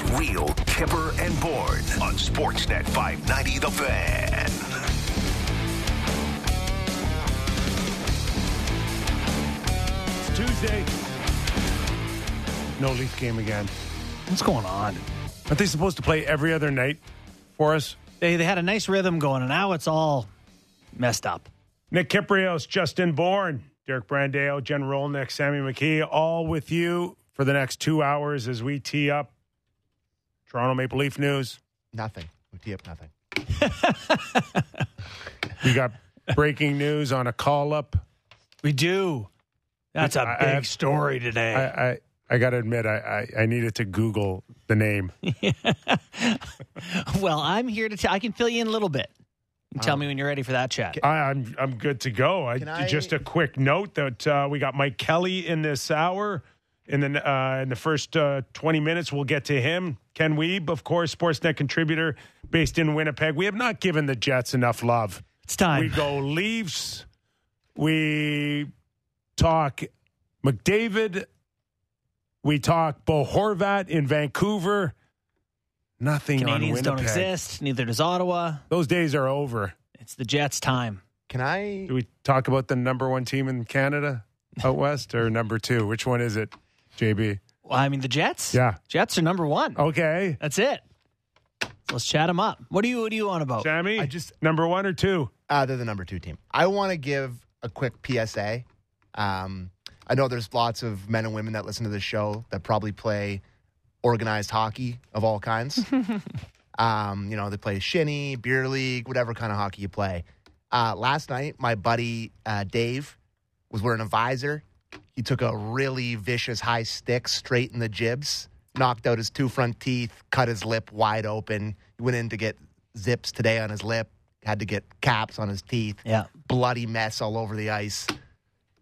It's Real Kyper and Bourne on Sportsnet 590 The Fan. It's Tuesday. No Leaf game again. What's going on? Aren't they supposed to play every other night for us? They they had a nice rhythm going, and now it's all messed up. Nick Kypreos, Justin Bourne, Derek Brandeo, Jen Rolnick, Sammy McKee, all with you for the next two hours as we tee up Toronto Maple Leaf news. Nothing. We tee up nothing. We got breaking news on a call up. We do. That's a big have- story today. I, I, I got to admit, I, I, I needed to Google the name. well, I'm here to tell. I can fill you in a little bit. You tell me when you're ready for that chat. I, I'm I'm good to go. I, I- just a quick note that uh, we got Mike Kelly in this hour. In the uh, in the first uh, 20 minutes, we'll get to him. Ken Wiebe, of course, Sportsnet contributor based in Winnipeg. We have not given the Jets enough love. It's time. We go Leafs. We talk McDavid. We talk Bo Horvat in Vancouver. Nothing on Canadians Winnipeg. don't exist. Neither does Ottawa. Those days are over. It's the Jets' time. Can I? Do we talk about the number one team in Canada out west or number two? Which one is it, JB? Well, I mean, the Jets. Yeah. Jets are number one. Okay. That's it. Let's chat them up. What do you What do you want about? Sammy? I just- number one or two? Uh, they're the number two team. I want to give a quick PSA. Um, I know there's lots of men and women that listen to this show that probably play organized hockey of all kinds. um, you know, they play shinny, beer league, whatever kind of hockey you play. Uh, last night, my buddy uh, Dave was wearing a visor. He took a really vicious high stick straight in the jibs, knocked out his two front teeth, cut his lip wide open. He went in to get zips today on his lip, had to get caps on his teeth. Yeah. Bloody mess all over the ice.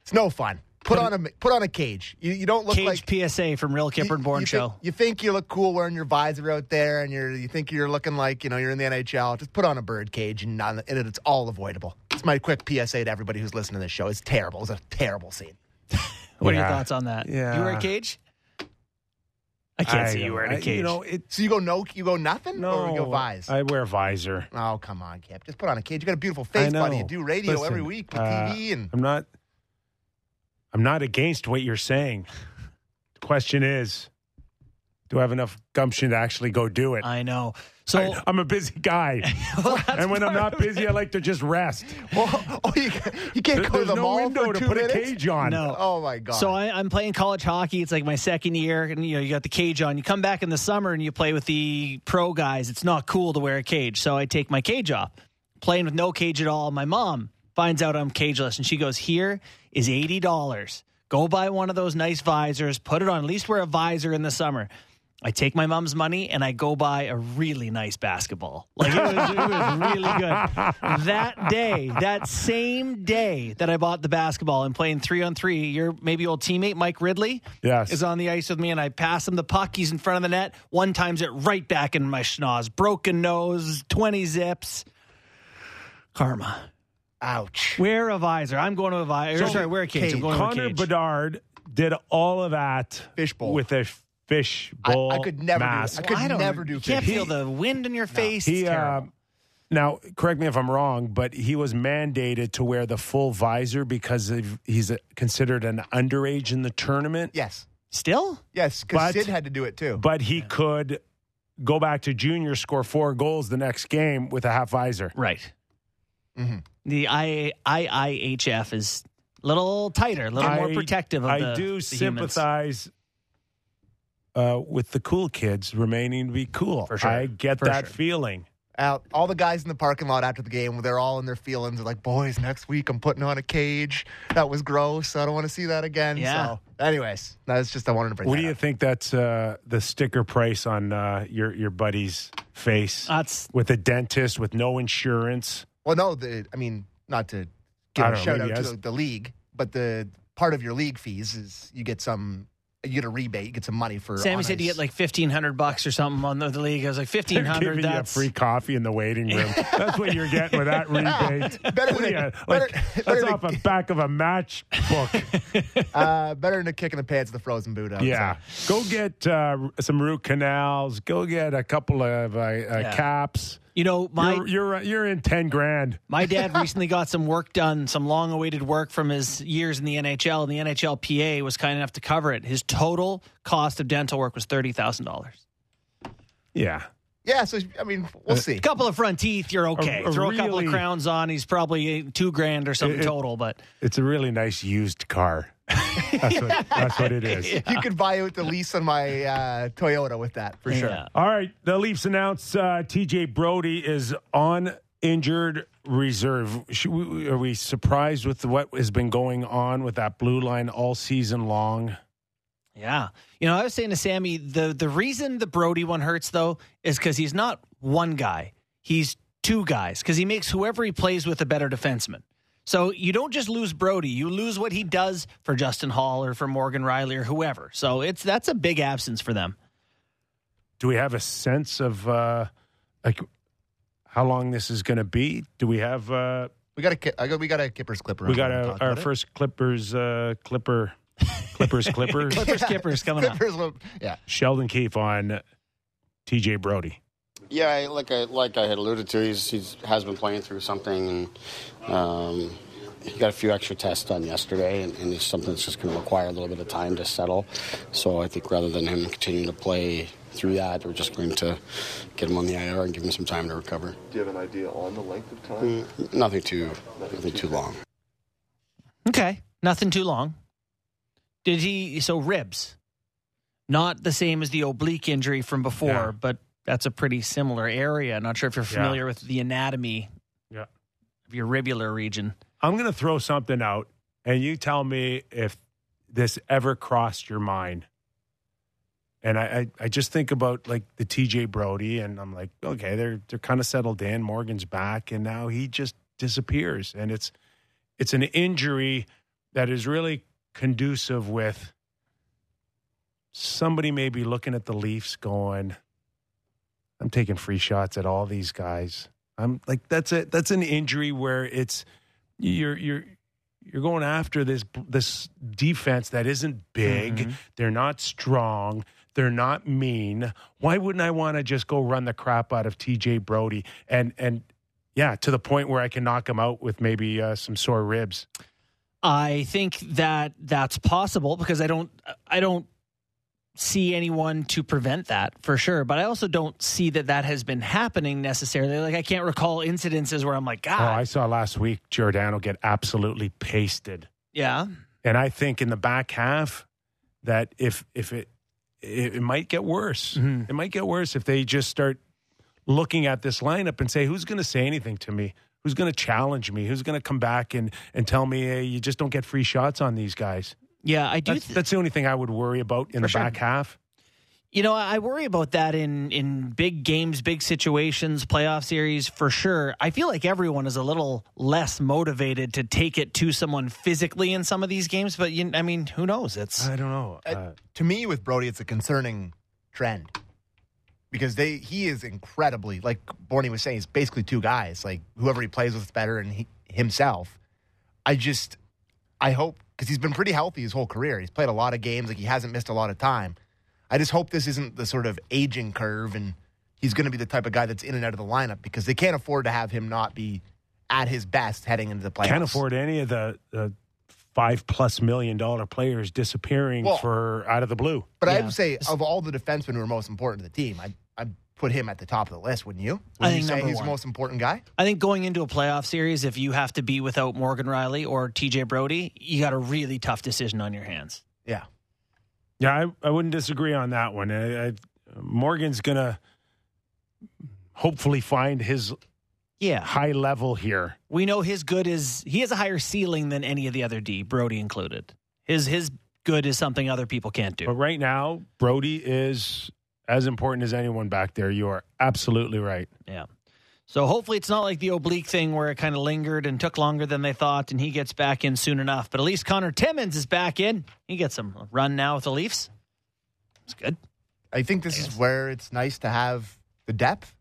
It's no fun. Put on a put on a cage. You, you don't look Cage like PSA from Real Kyper and Bourne you Show. Think, you think you look cool wearing your visor out there, and you're you think you're looking like you know you're in the NHL. Just put on a bird cage, and, and it's all avoidable. It's my quick PSA to everybody who's listening to this show. It's terrible. It's a terrible scene. What are your thoughts on that? Yeah. You wear a cage? I can't I see you don't- wearing a I- cage. You know, it, So you go no, you go nothing, no. or you go vise. I wear a visor. oh come on, Cap, Just put on a cage. You got a beautiful face, buddy. You do radio Listen, every week with uh, TV, and I'm not. I'm not against what you're saying. The question is, do I have enough gumption to actually go do it? I know. So I, am a busy guy, Well, and when I'm not busy, I like to just rest. well, oh, you, you can't There- go to the no mall window for to put minutes. a cage on. No. Oh my god. So I, I'm playing college hockey. It's like my second year, and you know you got the cage on. You come back in the summer and you play with the pro guys. It's not cool to wear a cage, so I take my cage off. Playing with no cage at all. My mom finds out I'm cageless, and she goes, "Here is eighty dollars. Go buy one of those nice visors. Put it on. At least wear a visor in the summer." I take my mom's money and I go buy a really nice basketball. Like it was, it was really good. That day, that same day that I bought the basketball and playing three on three, your maybe old teammate Mike Ridley Yes. is on the ice with me, and I pass him the puck. He's in front of the net. One times it right back in my schnoz. Broken nose, twenty zips. Karma. ouch. Wear a visor. I'm going to a visor. So- sorry, wear a cage. I'm cage. going to a Connor cage. Bedard did all of that Fishbowl. with a fish I- bowl I could never do it. mask. I could I don't- never do You can't fish. feel the wind in your face. He it's uh, now correct me if I'm wrong, but he was mandated to wear the full visor because of, he's a, considered an underage in the tournament. Yes. Still? Yes, because But- Sid had to do it too. But he could go back to junior, score four goals the next game with a half visor. Right. Mhm. The I, IIHF is a little tighter, a little more protective of I the do the humans. Sympathize uh, with the cool kids remaining to be cool. For sure. I get For that sure. feeling. Out, all the guys in the parking lot after the game, they're all in their feelings. They're like, "Boys, next week I'm putting on a cage. That was gross. I don't want to see that again." Yeah. So, anyways, that's just I wanted to bring. What that do you up. think that's uh, the sticker price on uh, your your buddy's face That's with a dentist with no insurance? Well, no, the, I mean, not to give a don't know, shout maybe out to the, the league, but the part of your league fees is you get some you get a rebate, you get some money for. Sammy on said you get like fifteen hundred bucks or something on the, the league. I was like fifteen They're hundred. giving you a That's free coffee in the waiting room. That's what you're getting with that rebate. Better than are a- you, better- like, better that's than off a- the back of a match book. uh, better than a kick in the pants of the frozen Buddha. I Yeah, say. go get uh, some root canals. Go get a couple of uh, uh, caps. You know my you're, you're uh, you're in ten grand. My dad recently got some work done, some long awaited work from his years in the NHL, and the NHLPA was kind enough to cover it. His total cost of dental work was $30,000. Yeah, Yeah, so I mean, we'll uh, see. A couple of front teeth, you're okay. A- a Throw a couple of crowns on, he's probably two grand or something It- it- total, but it's a really nice used car. That's what that's what it is. You could buy out the lease on my uh, Toyota with that for sure. Yeah. All right, the Leafs announced uh, TJ Brodie is on injured reserve. We, are we surprised with what has been going on with that blue line all season long? Yeah. You know, I was saying to Sammy, the the reason the Brodie one hurts though is because he's not one guy. He's two guys because he makes whoever he plays with a better defenseman. So you don't just lose Brodie, you lose what he does for Justin Holl or for Morgan Rielly or whoever. So it's that's a big absence for them. Do we have a sense of uh, like how long this is going to be? Do we have? Uh, We got a got we got a Kippers Clipper. we got a, our about it? first Clippers uh, Clipper Clippers Clipper Clippers Kippers coming. Clippers. will- Yeah, Sheldon Keefe on TJ Brodie. Yeah, like I like I had alluded to, he's he's has been playing through something, and um, he got a few extra tests done yesterday, and, and it's something that's just going to require a little bit of time to settle. So I think rather than him continuing to play through that, we're just going to get him on the IR and give him some time to recover. Do you have an idea on the length of time? Mm, Nothing too nothing too long. Okay. Nothing too long. Did he so ribs? Not the same as the oblique injury from before, Yeah. but that's a pretty similar area. Not sure if you're Yeah. familiar with the anatomy Yeah. Of your ribular region. I'm going to throw something out, and you tell me if this ever crossed your mind. And I, I, I just think about like the TJ Brodie, and I'm like, okay, they're they're kind of settled in. Morgan's back, and now he just disappears, and it's it's an injury that is really conducive with somebody maybe looking at the Leafs going, I'm taking free shots at all these guys. I'm like that's a that's an injury where it's you're you're you're going after this this defense that isn't big. They're not strong. They're not mean. Why wouldn't I want to just go run the crap out of TJ Brodie and and yeah, to the point where I can knock him out with maybe uh, some sore ribs. I think that that's possible because I don't I don't see anyone to prevent that for sure. But I also don't see that that has been happening necessarily. Like I can't recall incidences where I'm like, God, Oh, I saw last week Giordano get absolutely pasted. yeah, And I think in the back half that if if it it, it might get worse. Mhm. It might get worse if they just start looking at this lineup and say, "Who's going to say anything to me? Who's going to challenge me? Who's going to come back and and tell me hey, you just don't get free shots on these guys?" Yeah. I do. That's, th- that's the only thing I would worry about in For the sure. back half. You know, I worry about that in in big games, big situations, playoff series for sure. I feel like everyone is a little less motivated to take it to someone physically in some of these games. But you, I mean, who knows? It's I don't know. Uh, Uh, to me with Brodie, it's a concerning trend because they he is incredibly like Borney was saying. He's basically two guys. Like whoever he plays with is better, and he, himself. I just I hope because he's been pretty healthy his whole career. He's played a lot of games. Like he hasn't missed a lot of time. I just hope this isn't the sort of aging curve, and he's going to be the type of guy that's in and out of the lineup because they can't afford to have him not be at his best heading into the playoffs. can't afford any of the, the five plus million dollar players disappearing Well- for out of the blue. But I would say of all the defensemen who are most important to the team, I I put him at the top of the list, wouldn't you? Would I you think say he's one. the most important guy? I think going into a playoff series, if you have to be without Morgan Rielly or TJ Brodie, you got a really tough decision on your hands. Yeah. Yeah, I, I wouldn't disagree on that one. I, I, Morgan's going to hopefully find his Yeah. high level here. We know his good is he has a higher ceiling than any of the other D, Brodie included. His his good is something other people can't do. But do. right now, Brodie is as important as anyone back there. You are absolutely right. Yeah. So hopefully it's not like the oblique thing where it kind of lingered and took longer than they thought and he gets back in soon enough. But at least Connor Timmins is back in. He gets some run now with the Leafs. It's good. I think this is where it's nice to have the depth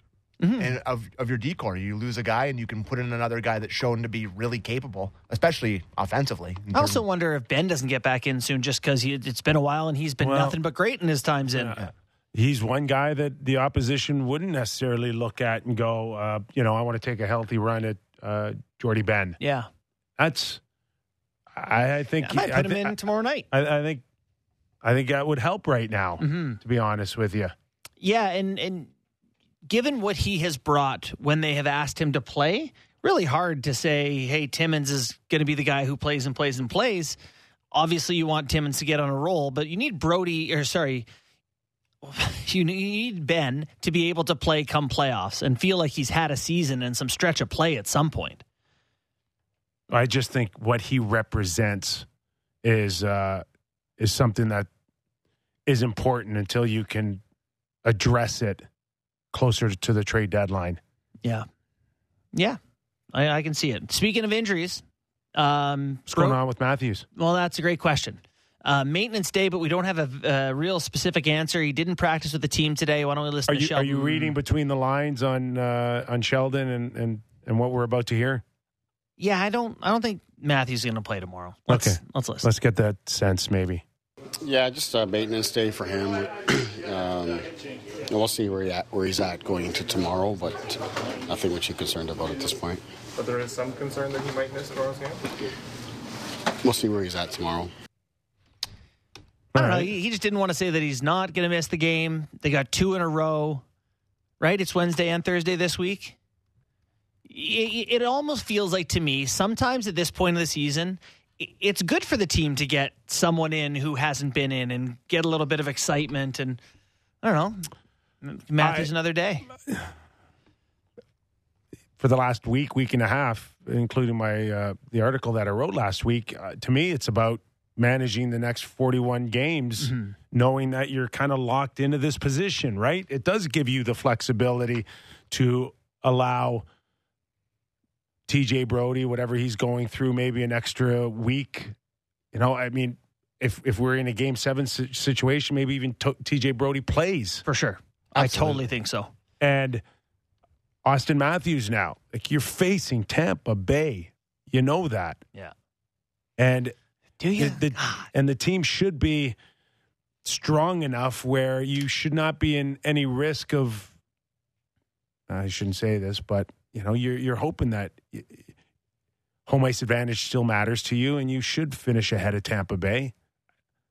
Mm-hmm. and of, of your D corps. You lose a guy and you can put in another guy that's shown to be really capable, especially offensively. I also wonder if Benn doesn't get back in soon just because it's been a while and he's been Well, nothing but great in his times in. He's one guy that the opposition wouldn't necessarily look at and go, uh, you know, I want to take a healthy run at uh, Jordie Benn. Yeah. That's, I, I think, I might I put him in tomorrow night. I, I think, I think that would help right now. Mm-hmm. To be honest with you, Yeah, and and given what he has brought when they have asked him to play, really hard to say, hey, Timmins is going to be the guy who plays and plays and plays. Obviously, you want Timmins to get on a roll, but you need Brodie, or sorry, you need Benn to be able to play come playoffs and feel like he's had a season and some stretch of play at some point. I just think what he represents is uh, is something that is important until you can address it closer to the trade deadline. Yeah, yeah, I, I can see it. Speaking of injuries, um, What's going on with Matthews? Well, that's a great question. Uh, maintenance day, but we don't have a, a real specific answer. He didn't practice with the team today. Why don't we listen Are to you are you reading between the lines on uh, on Sheldon and, and and what we're about to hear? Yeah, I don't. I don't think Matthews going to play tomorrow. Let's, Okay. let's listen. Let's get that sense, maybe. Yeah, just a maintenance day for him. um, we'll see where, he at, where he's at going into tomorrow, but nothing we're too concerned about at this point. But there is some concern that he might miss tomorrow's game. We'll see where he's at tomorrow. I don't know. He, he just didn't want to say that he's not going to miss the game. They got two in a row, right? It's Wednesday and Thursday this week. It, it almost feels like to me, sometimes at this point of the season, it's good for the team to get someone in who hasn't been in and get a little bit of excitement. And I don't know. Matthews I- another day. For the last week, week and a half, including my uh, the article that I wrote last week, uh, to me, it's about managing the next 41 games, mm-hmm. knowing that you're kind of locked into this position, right? It does give you the flexibility to allow TJ Brodie, whatever he's going through, maybe an extra week. You know, I mean, if if we're in a game seven situation, maybe even to- TJ Brodie plays For sure. I totally think so. and Auston Matthews now. Like you're facing Tampa Bay, you know that, Yeah. and Do you? the, the, ah. and the team should be strong enough where you should not be in any risk of. I shouldn't say this, but you know you're you're hoping that home ice advantage still matters to you, and you should finish ahead of Tampa Bay.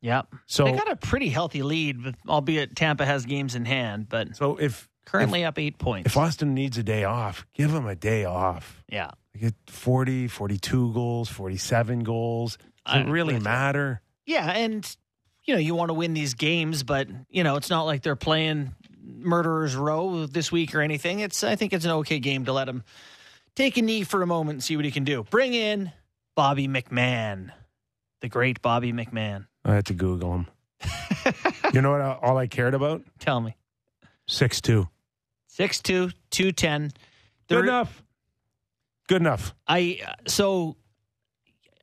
Yep. So they got a pretty healthy lead, albeit Tampa has games in hand, but so if currently up eight points. if Auston needs a day off, give him a day off. yeah. get 40, 42 goals, 47 goals. It really matter? Yeah, and you know, you want to win these games, but you know, it's not like they're playing murderers row this week or anything. It's I think it's an okay game to let him take a knee for a moment and see what he can do. Bring in Bobby McMahon. The great Bobby McMahon. I had to Google him. you know what? I- All I cared about? Tell me. 6'2. 6'2, 210. The Good enough. Good enough. I uh, so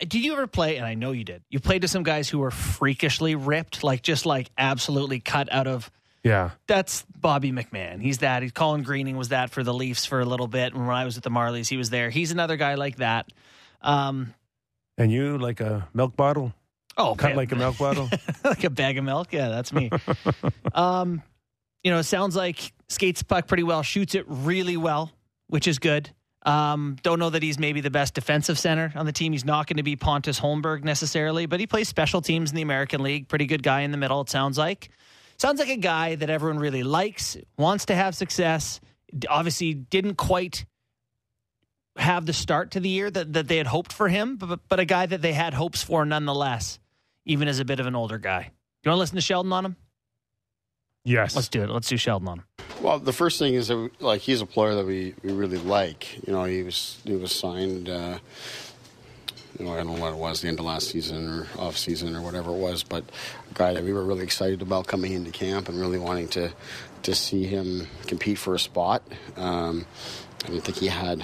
did you ever play and I know you did. You played to some guys who were freakishly ripped, like just like absolutely cut out of Yeah. that's Bobby McMahon. He's that. He's Colin Greening was that for the Leafs for a little bit. And when I was with the Marlies, he was there. He's another guy like that. Um, And you like a milk bottle? oh, Cut man. like a milk bottle? like a bag of milk. Yeah, that's me. um, you know, it sounds like skates puck pretty well, shoots it really well, which is good. Um, don't know that he's maybe the best defensive center on the team. He's not going to be Pontus Holmberg necessarily, but he plays special teams in the American League. Pretty good guy in the middle, it sounds like. Sounds like a guy that everyone really likes, wants to have success. Obviously, didn't quite have the start to the year that, that they had hoped for him, but, but a guy that they had hopes for nonetheless, even as a bit of an older guy. You want to listen to Sheldon on him? yes. Let's do it. Let's do Sheldon on him. Well, the first thing is that we, like he's a player that we, we really like. You know, he was he was signed. Uh, you know, I don't know what it was, the end of last season or off season or whatever it was, but a guy that we were really excited about coming into camp and really wanting to to see him compete for a spot. Um, I don't think he had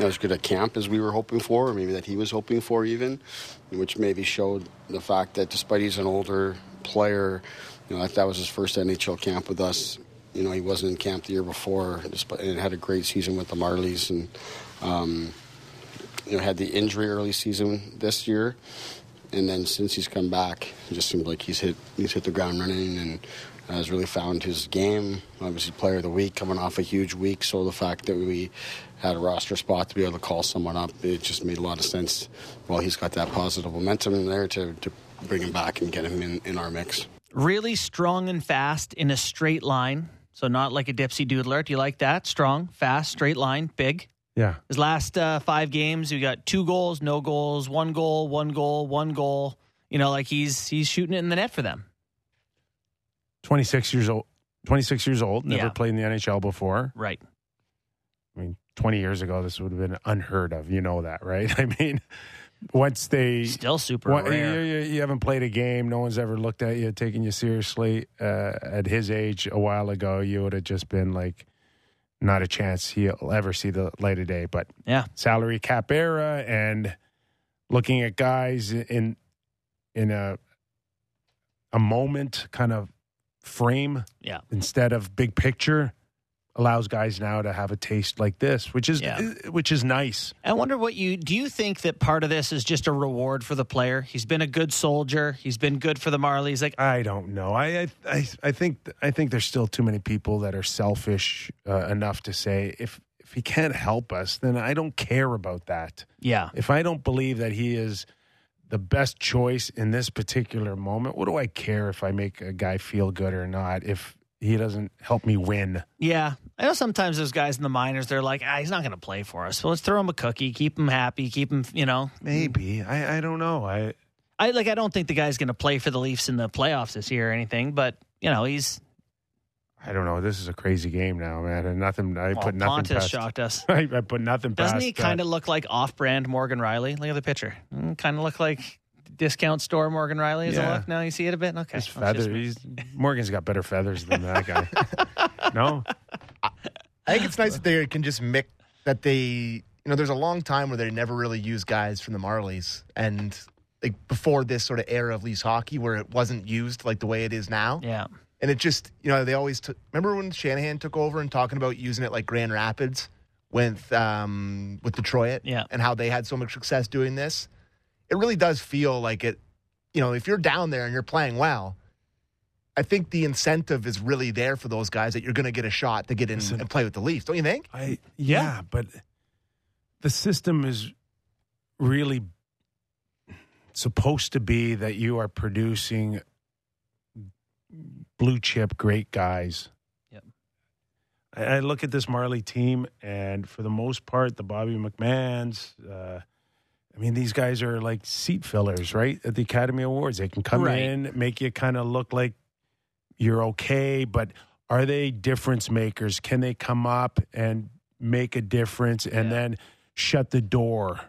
as good a camp as we were hoping for, or maybe that he was hoping for even, which maybe showed the fact that despite he's an older player, You know, that, that was his first NHL camp with us. You know, he wasn't in camp the year before, and had a great season with the Marlies, and um, you know, had the injury early season this year, and then since he's come back, it just seems like he's hit he's hit the ground running and has really found his game. Obviously, player of the week coming off a huge week, so the fact that we had a roster spot to be able to call someone up, it just made a lot of sense. Well, he's got that positive momentum in there to, to bring him back and get him in, in our mix. Really strong and fast in a straight line. So not like a dipsy doodler. Do you like that? Strong, fast, straight line, big. Yeah. His last uh, five games, we got two goals, no goals, one goal, one goal, one goal. You know, like he's he's shooting it in the net for them. 26 years old. 26 years old, never Yeah. played in the NHL before. Right. I mean, 20 years ago, this would have been unheard of. You know that, right? I mean, once they. Still super you, rare. you- you haven't played a game. No one's ever looked at you, taken you seriously. Uh, at his age, a while ago, you would have just been like, not a chance he'll ever see the light of day. But Yeah. salary cap era and looking at guys in in a a moment kind of frame Yeah. instead of big picture allows guys now to have a taste like this, which is Yeah. which is nice. I wonder what you do. You think that part of this is just a reward for the player? He's been a good soldier. He's been good for the Marlies. Like, I don't know. I I I, I think I think there's still too many people that are selfish uh, enough to say if if he can't help us, then I don't care about that. yeah, If I don't believe that he is the best choice in this particular moment, what do I care if I make a guy feel good or not if he doesn't help me win? yeah. I know sometimes those guys in the minors, they're like, ah, he's not going to play for us. So let's throw him a cookie, keep him happy, keep him, you know. Maybe. I, I don't know. I I like. I don't think the guy's going to play for the Leafs in the playoffs this year or anything. But you know, he's I don't know. This is a crazy game now, man. And nothing I well, put nothing Pontus past shocked us. I, I put nothing Doesn't he kind of look like off-brand Morgan Rielly? Look at the picture. kind of look like discount store Morgan Rielly. is Yeah. it look? Now you see it a bit. Okay, His Well, it's feather. just. He's, Morgan's got better feathers than that guy. no, I think it's nice that they can just mix that they you know there's a long time where they never really use guys from the Marlies and like before this sort of era of Leafs hockey where it wasn't used like the way it is now. Yeah. And it just you know they always took remember when Shanahan took over and talking about using it like Grand Rapids with um with Detroit Yeah. and how they had so much success doing this. It really does feel like it you know if you're down there and you're playing well I think the incentive is really there for those guys that you're going to get a shot to get in Listen. and play with the Leafs, don't you think? I yeah, but the system is really supposed to be that you are producing blue chip great guys. Yep. I, I look at this Marley team, and for the most part, the Bobby McMahons. Uh, I mean, these guys are like seat fillers, right? At the Academy Awards, they can come Right. in, make you kind of look like you're okay, but are they difference makers? Can they come up and make a difference and Yeah. then shut the door?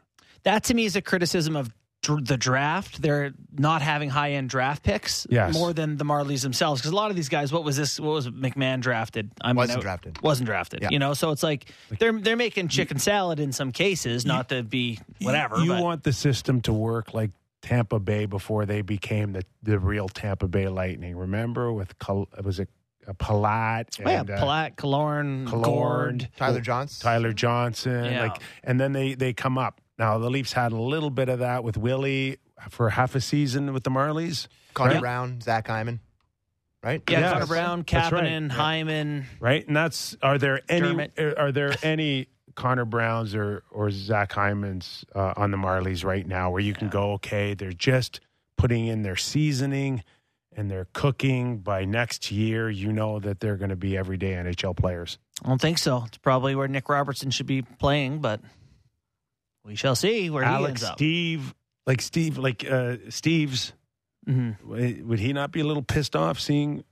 That to me is a criticism of the draft. They're not having high end draft picks Yes. more than the Marlies themselves. Because a lot of these guys, what was this? What was McMahon drafted? I mean, Wasn't drafted. Wasn't drafted. Yeah. You know, so it's like they're they're making chicken salad in some cases, not to be whatever. You, but want the system to work like Tampa Bay before they became the, the real Tampa Bay Lightning. Remember with Col- was it uh, Palat oh yeah, and uh, Palat, Killorn, Killorn, Gord. Tyler Johnson. Tyler Johnson, Yeah. like, and then they they come up. Now the Leafs had a little bit of that with Willie for half a season with the Marlies, Connor Yeah. Brown, Zach Hyman, right? Yeah, Yes. Connor Brown, That's right. Kapanen, Hyman. right? And that's are there any Dermott. are there any Connor Browns or or Zach Hyman's uh, on the Marlies right now where you can go okay they're just putting in their seasoning and they're cooking by next year you know that they're going to be everyday NHL players. I don't think so. It's probably where Nick Robertson should be playing, but we shall see where he Alex ends up. Steve like Steve like uh Steeves Mhm. would he not be a little pissed off seeing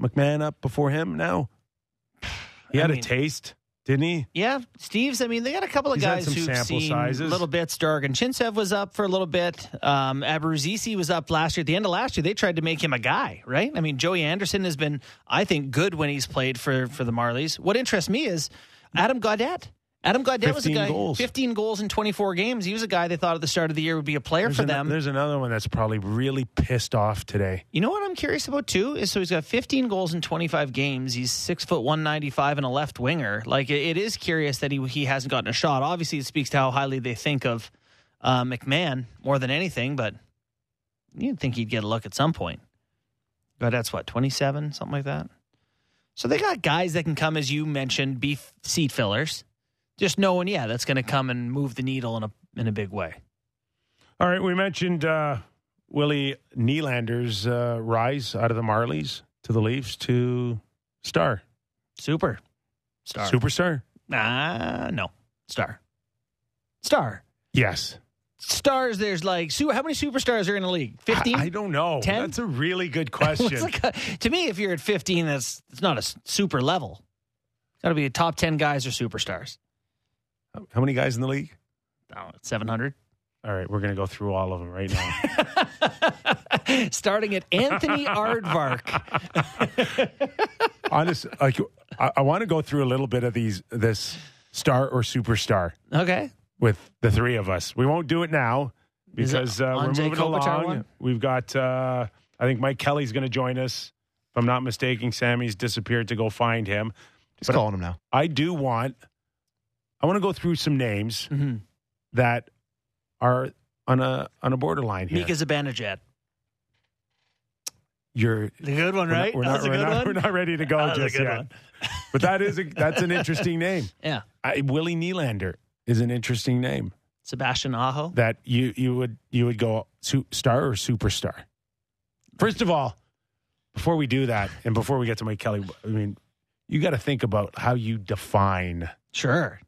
McMahon up before him now? He I had mean- a taste, didn't he? Yeah, Steeves. I mean, they got a couple of He's guys who've seen sizes. little bits. Der-Arguchintsev was up for a little bit. Um, was up last year. At the end of last year, they tried to make him a guy, right? I mean, Joey Anderson has been, I think, good when he's played for for the Marlies. What interests me is Adam Gaudette. Adam Gaudette was a guy, goals. 15 goals in 24 games. He was a guy they thought at the start of the year would be a player There's for an- them. there's another one that's probably really pissed off today. You know what I'm curious about too is so he's got 15 goals in 25 games. He's six foot 195 and a left winger. Like it, it is curious that he he hasn't gotten a shot. Obviously, it speaks to how highly they think of uh, McMahon more than anything. But you'd think he'd get a look at some point. But that's what 27, something like that. So they got guys that can come, as you mentioned, be f- seat fillers. Just knowing, yeah, that's going to come and move the needle in a in a big way. All right, we mentioned uh, Willie Nylander's uh, rise out of the Marlies to the Leafs to star, Super star. superstar. Ah, no star. Star. Yes, stars there's like how many superstars are in the league 15 I, I don't know. 10? That's a really good question. like a- to me if you're at 15 that's it's not a super level got to be a top 10 guys or superstars How many guys in the league? oh, 700 All right, we're going to go through all of them right now. starting at anthony aardvark Honest, like I, I want to go through a little bit of these this star or superstar okay with the three of us. We won't do it now Is it because uh, we're Anze moving Kopitar along. one? We've got, uh, I think Mike Kelly's going to join us. If I'm not mistaken, Sammy's disappeared to go find him. Just But- calling him now. I do want, I want to go through some names mm-hmm. that are on a on a borderline here. mika zibanejad You're the good one we're not- right We're not, was a we're not, we're not ready to go just yet. But that is a, that's an interesting name. yeah I, Willie Nylander is an interesting name sebastian aho that you you would you would go su- star or superstar. First of all, before we do that, and before we get to Mike Kelly, I mean, you got to think about how you define sure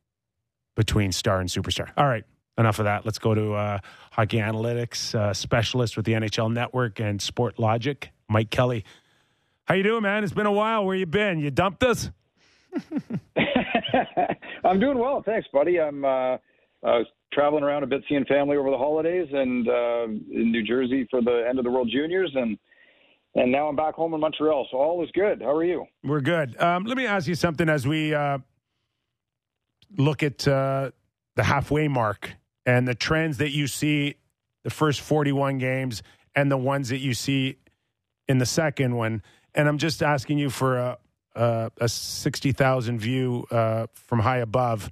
between star and superstar. All right, enough of that. Let's go to uh, hockey analytics uh, specialist with the NHL Network and Sportlogiq, Mike Kelly. How you doing, man? It's been a while. Where you been? You dumped us? I'm doing well, thanks, buddy. I'm uh, I was traveling around a bit, seeing family over the holidays, and uh, in New Jersey for the end of the World Juniors, and and now I'm back home in Montreal. So all is good. How are you? We're good. Um, let me ask you something as we uh, look at uh, the halfway mark and the trends that you see the first 41 games and the ones that you see in the second one. And I'm just asking you for a, a, a 60,000 view uh, from high above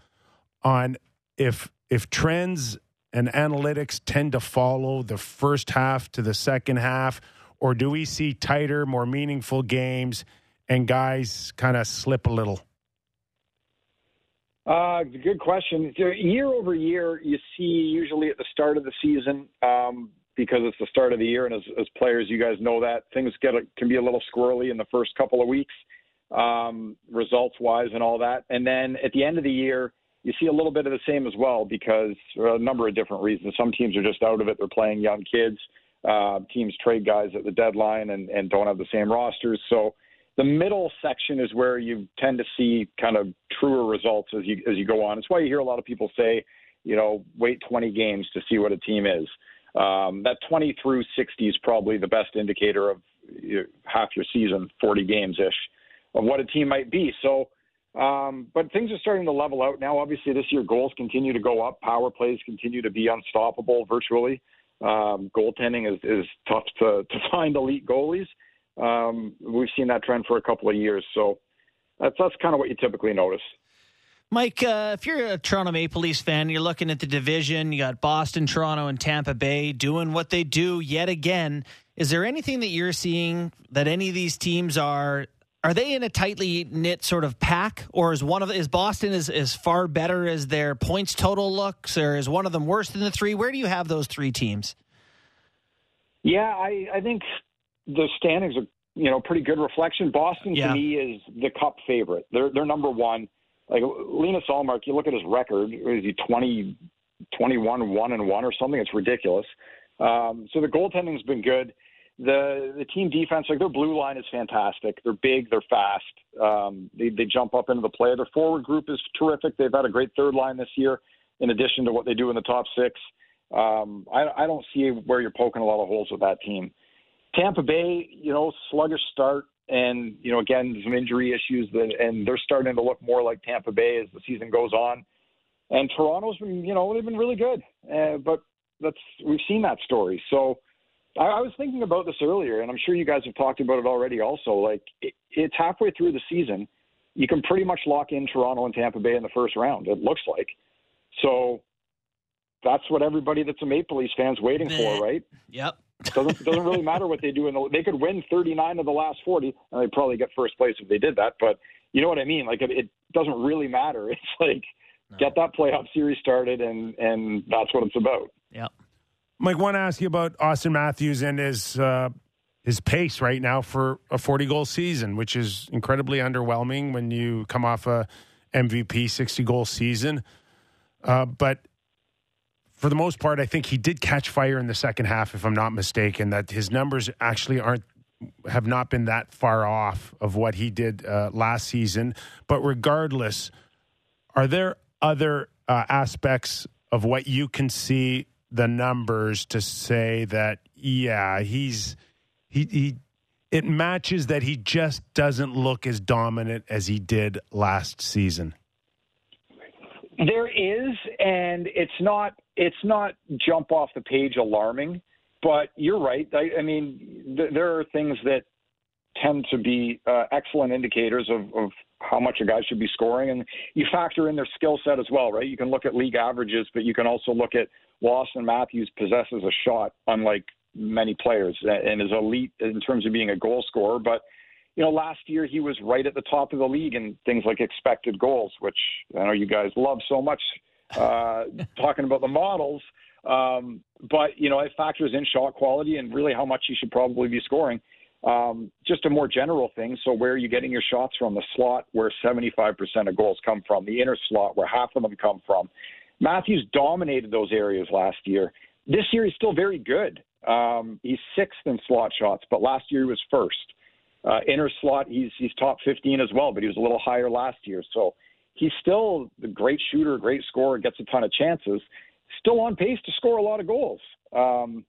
on if if trends and analytics tend to follow the first half to the second half, or do we see tighter, more meaningful games and guys kind of slip a little? Uh, good question. Year over year, you see usually at the start of the season, um, because it's the start of the year, and as, as players, you guys know that things get can be a little squirrely in the first couple of weeks, um, results wise, and all that. And then at the end of the year, you see a little bit of the same as well because a number of different reasons. Some teams are just out of it; they're playing young kids. Uh, teams trade guys at the deadline and, and don't have the same rosters, so the middle section is where you tend to see kind of truer results as you as you go on. It's why you hear a lot of people say, you know, wait 20 games to see what a team is. Um, that 20 through 60 is probably the best indicator of you know, half your season, 40 games ish, of what a team might be. So, um, but things are starting to level out now. Obviously, this year goals continue to go up, power plays continue to be unstoppable virtually. Um, goaltending is, is tough to, to find elite goalies. Um, we've seen that trend for a couple of years, so that's that's kind of what you typically notice. Mike, uh, if you're a Toronto Maple Leafs fan, you're looking at the division. You got Boston, Toronto, and Tampa Bay doing what they do yet again. Is there anything that you're seeing that any of these teams are? Are they in a tightly knit sort of pack, or is one of is Boston is as far better as their points total looks, or is one of them worse than the three? Where do you have those three teams? Yeah, I, I think the standings are you know pretty good reflection. Boston Yeah. to me is the Cup favorite. They're they're number one. Like Linus Ullmark, you look at his record. Is he 20, 21, one and one or something? It's ridiculous. Um, so the goaltending's been good. The the team defense, like their blue line is fantastic. They're big, they're fast. Um, they they jump up into the play. Their forward group is terrific. They've had a great third line this year, in addition to what they do in the top six. Um, I, I don't see where you're poking a lot of holes with that team. Tampa Bay, you know, sluggish start, and you know, again, some injury issues, that, and they're starting to look more like Tampa Bay as the season goes on. And Toronto's been, you know, they've been really good, uh, but that's we've seen that story. So I, I was thinking about this earlier, and I'm sure you guys have talked about it already. Also, like it, it's halfway through the season, you can pretty much lock in Toronto and Tampa Bay in the first round. It looks like. So that's what everybody that's a Maple Leafs fans waiting for, right? Yep. doesn't doesn't really matter what they do in the they could win 39 of the last 40 and they'd probably get first place if they did that but you know what I mean like it, it doesn't really matter it's like no. get that playoff series started and and that's what it's about yep Mike want to ask you about Auston Matthews and his uh, his pace right now for a 40 goal season which is incredibly underwhelming when you come off a MVP 60 goal season uh, but for the most part, I think he did catch fire in the second half, if I'm not mistaken. That his numbers actually aren't have not been that far off of what he did uh, last season. But regardless, are there other uh, aspects of what you can see the numbers to say that yeah, he's he he it matches that he just doesn't look as dominant as he did last season. There is, and it's not it's not jump off the page alarming, but you're right. I, I mean, th- there are things that tend to be uh, excellent indicators of, of how much a guy should be scoring, and you factor in their skill set as well, right? You can look at league averages, but you can also look at well, Auston Matthews possesses a shot, unlike many players, and is elite in terms of being a goal scorer, but you know, last year he was right at the top of the league in things like expected goals, which I know you guys love so much uh, talking about the models. Um, but, you know, it factors in shot quality and really how much he should probably be scoring. Um, just a more general thing. So, where are you getting your shots from? The slot, where 75% of goals come from, the inner slot, where half of them come from. Matthews dominated those areas last year. This year, he's still very good. Um, he's sixth in slot shots, but last year he was first. Uh, inner slot, he's he's top 15 as well, but he was a little higher last year. So he's still a great shooter, great scorer, gets a ton of chances. Still on pace to score a lot of goals. Um,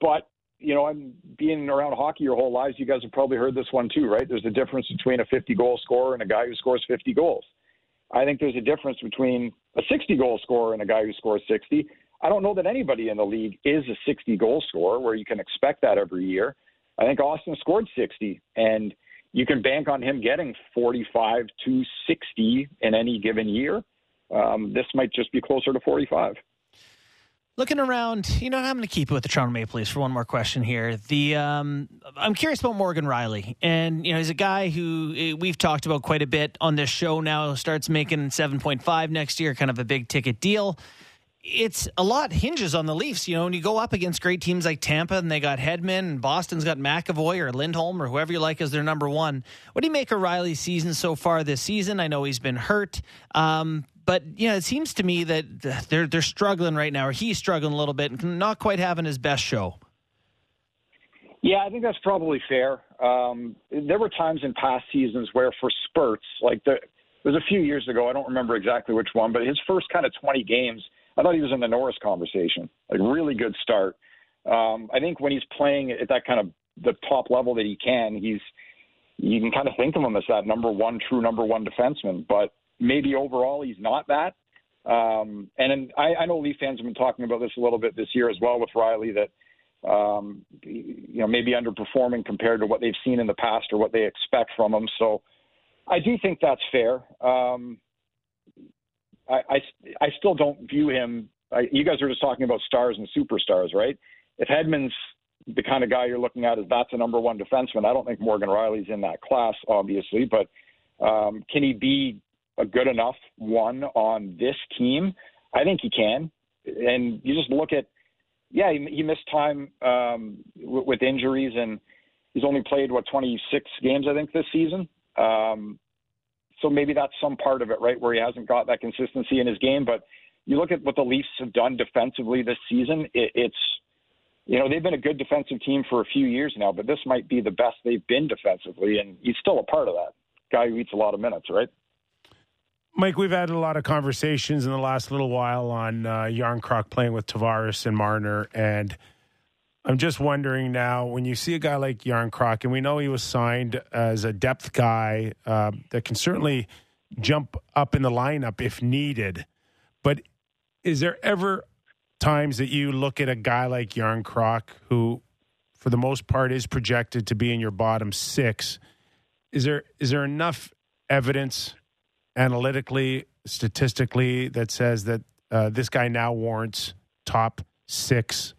but you know, I'm being around hockey your whole lives. You guys have probably heard this one too, right? There's a difference between a 50 goal scorer and a guy who scores 50 goals. I think there's a difference between a 60 goal scorer and a guy who scores 60. I don't know that anybody in the league is a 60 goal scorer where you can expect that every year. I think Auston scored 60, and you can bank on him getting 45 to 60 in any given year. Um, this might just be closer to 45. Looking around, you know, I'm going to keep it with the Toronto Maple Leafs for one more question here. The um, I'm curious about Morgan Rielly, and you know, he's a guy who eh, we've talked about quite a bit on this show. Now starts making 7.5 next year, kind of a big ticket deal it's a lot hinges on the Leafs. You know, when you go up against great teams like Tampa and they got Hedman and Boston's got McAvoy or Lindholm or whoever you like as their number one. What do you make of Rielly's season so far this season? I know he's been hurt. Um, but you know, it seems to me that they're they're struggling right now, or he's struggling a little bit and not quite having his best show. Yeah, I think that's probably fair. Um, there were times in past seasons where, for spurts, like the, it was a few years ago, I don't remember exactly which one, but his first kind of 20 games, I thought he was in the Norris conversation. Like really good start. Um, I think when he's playing at that kind of the top level that he can, he's you can kind of think of him as that number one, true number one defenseman. But maybe overall he's not that. Um, and I, I know Leaf fans have been talking about this a little bit this year as well with Rielly that um, you know maybe underperforming compared to what they've seen in the past or what they expect from him. So I do think that's fair. Um, I, I, I still don't view him. I, you guys are just talking about stars and superstars, right? If Hedman's the kind of guy you're looking at as that's a number one defenseman, I don't think Morgan Rielly's in that class, obviously, but um, can he be a good enough one on this team? I think he can. And you just look at, yeah, he, he missed time um, w- with injuries, and he's only played what 26 games, I think, this season. Um, so maybe that's some part of it, right, where he hasn't got that consistency in his game. But you look at what the Leafs have done defensively this season, it, it's you know they've been a good defensive team for a few years now, but this might be the best they've been defensively, and he's still a part of that guy who eats a lot of minutes, right? Mike, we've had a lot of conversations in the last little while on uh, Järnkrok playing with Tavares and Marner, and I'm just wondering now when you see a guy like Järnkrok, and we know he was signed as a depth guy uh, that can certainly jump up in the lineup if needed. but is there ever times that you look at a guy like Järnkrok, who for the most part is projected to be in your bottom six? Is there is there enough evidence analytically, statistically, that says that uh, this guy now warrants top six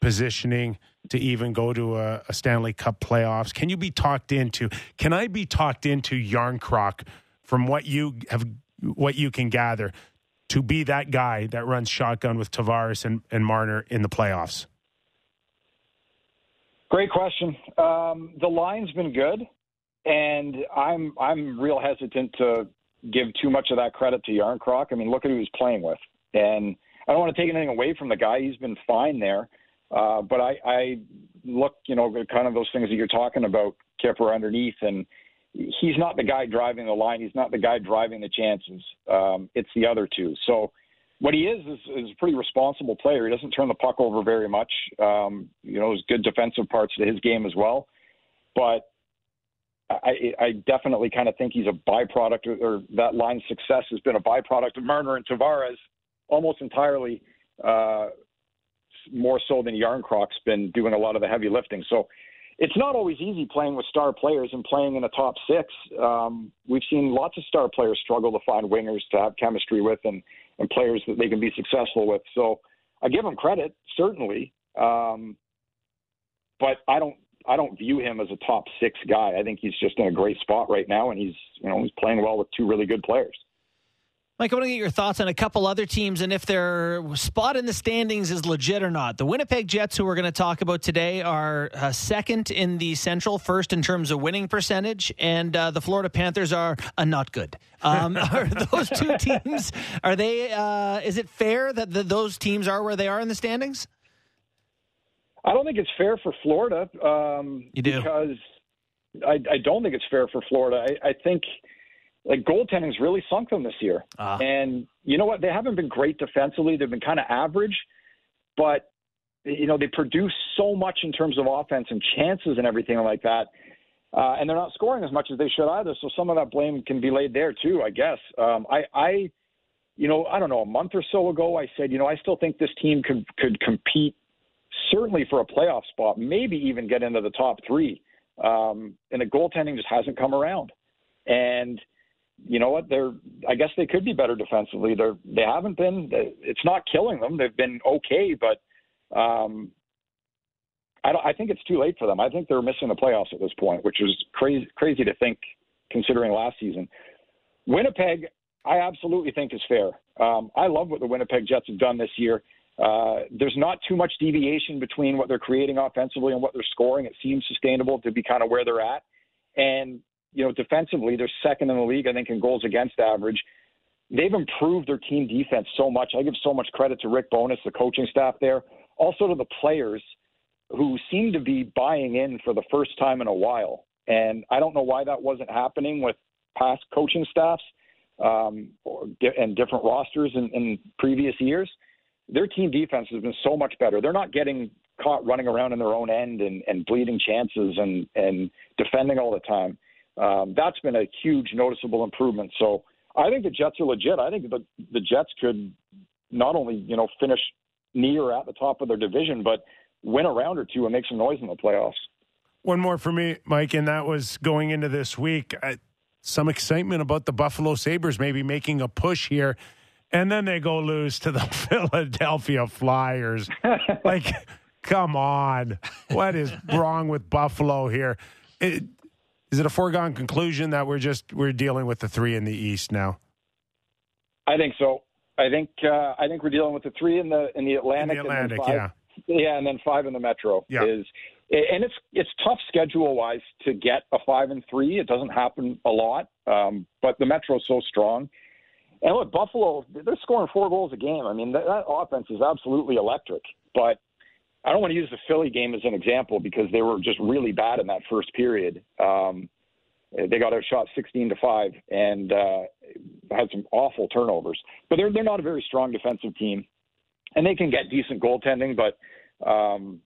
positioning to even go to a, a, Stanley Cup playoffs? Can you be talked into? Can I be talked into Järnkrok from what you have, what you can gather, to be that guy that runs shotgun with Tavares and, and Marner in the playoffs? Great question. Um, the line's been good, and I'm I'm real hesitant to give too much of that credit to Järnkrok. I mean, look at who he's playing with, and I don't want to take anything away from the guy. He's been fine there, uh, but I, I look, you know, kind of those things that you're talking about, Kyper underneath, and he's not the guy driving the line. He's not the guy driving the chances. Um, it's the other two. So what he is, is is a pretty responsible player. He doesn't turn the puck over very much. Um, you know, there's good defensive parts to his game as well. But I, I definitely kind of think he's a byproduct, or, or that line's success has been a byproduct of Marner and Tavares almost entirely. Uh, more so than Järnkrok's been doing a lot of the heavy lifting. So it's not always easy playing with star players and playing in the top six. Um, we've seen lots of star players struggle to find wingers to have chemistry with and, and players that they can be successful with. So I give him credit, certainly. Um, but I don't I don't view him as a top six guy. I think he's just in a great spot right now, and he's you know he's playing well with two really good players. Mike, I want to get your thoughts on a couple other teams and if their spot in the standings is legit or not. The Winnipeg Jets, who we're going to talk about today, are uh, second in the Central, first in terms of winning percentage, and uh, the Florida Panthers are uh, not good. Um, are those two teams? Are they? Uh, is it fair that the, those teams are where they are in the standings? I don't think it's fair for Florida. Um, you do because I, I, don't think it's fair for Florida. I, I think like goaltending's really sunk them this year. Uh. And you know what? They haven't been great defensively. They've been kind of average, but you know they produce so much in terms of offense and chances and everything like that. Uh, and they're not scoring as much as they should either. So some of that blame can be laid there too, I guess. Um, I, I, you know, I don't know, a month or so ago, I said, you know, I still think this team could could compete certainly for a playoff spot, maybe even get into the top three. Um, and the goaltending just hasn't come around. And you know what? They're I guess they could be better defensively. They're they haven't been. It's not killing them. They've been okay, but um, I don't. I think it's too late for them. I think they're missing the playoffs at this point, which is crazy crazy to think considering last season. Winnipeg, I absolutely think is fair. Um, I love what the Winnipeg Jets have done this year. Uh, there's not too much deviation between what they're creating offensively and what they're scoring. It seems sustainable to be kind of where they're at. And you know, defensively, they're second in the league, I think, in goals against average. They've improved their team defense so much. I give so much credit to Rick Bowness, the coaching staff there, also to the players who seem to be buying in for the first time in a while. And I don't know why that wasn't happening with past coaching staffs um, and different rosters in, in previous years. Their team defense has been so much better. They're not getting caught running around in their own end and, and bleeding chances and, and defending all the time. Um, that's been a huge noticeable improvement. So I think the Jets are legit. I think the the Jets could not only you know finish near at the top of their division, but win a round or two and make some noise in the playoffs. One more for me, Mike, and that was going into this week. I, some excitement about the Buffalo Sabres maybe making a push here. And then they go lose to the Philadelphia Flyers. like, come on. What is wrong with Buffalo here? It, is it a foregone conclusion that we're just we're dealing with the three in the East now? I think so. I think uh, I think we're dealing with the three in the in the Atlantic, in the Atlantic, five, yeah, yeah, and then five in the Metro. Yeah. Is and it's it's tough schedule wise to get a five and three. It doesn't happen a lot, um, but the Metro is so strong. And look, Buffalo, they're scoring four goals a game. I mean, that, that offense is absolutely electric. But I don't want to use the Philly game as an example because they were just really bad in that first period. Um, they got outshot 16 to five and uh, had some awful turnovers. But they're they're not a very strong defensive team, and they can get decent goaltending. But um,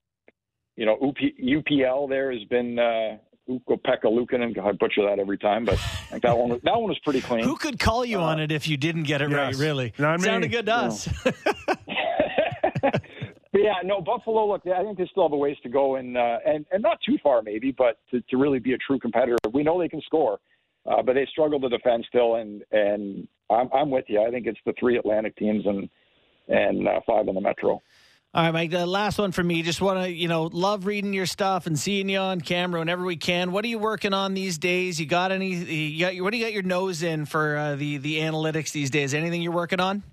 you know, UP, UPL there has been uh, Ukko Pekka Luukkonen. I butcher that every time, but that one was, that one was pretty clean. Who could call you on it if you didn't get it right? Really, Not me. sounded good to us. But yeah, no, Buffalo. Look, I think they still have a ways to go, and uh, and and not too far maybe, but to, to really be a true competitor. We know they can score, uh, but they struggle to defend still. And and I'm I'm with you. I think it's the three Atlantic teams and and uh, five in the Metro. All right, Mike. The last one for me. Just want to, you know, love reading your stuff and seeing you on camera whenever we can. What are you working on these days? You got any? You got, what do you got your nose in for uh, the the analytics these days? Anything you're working on?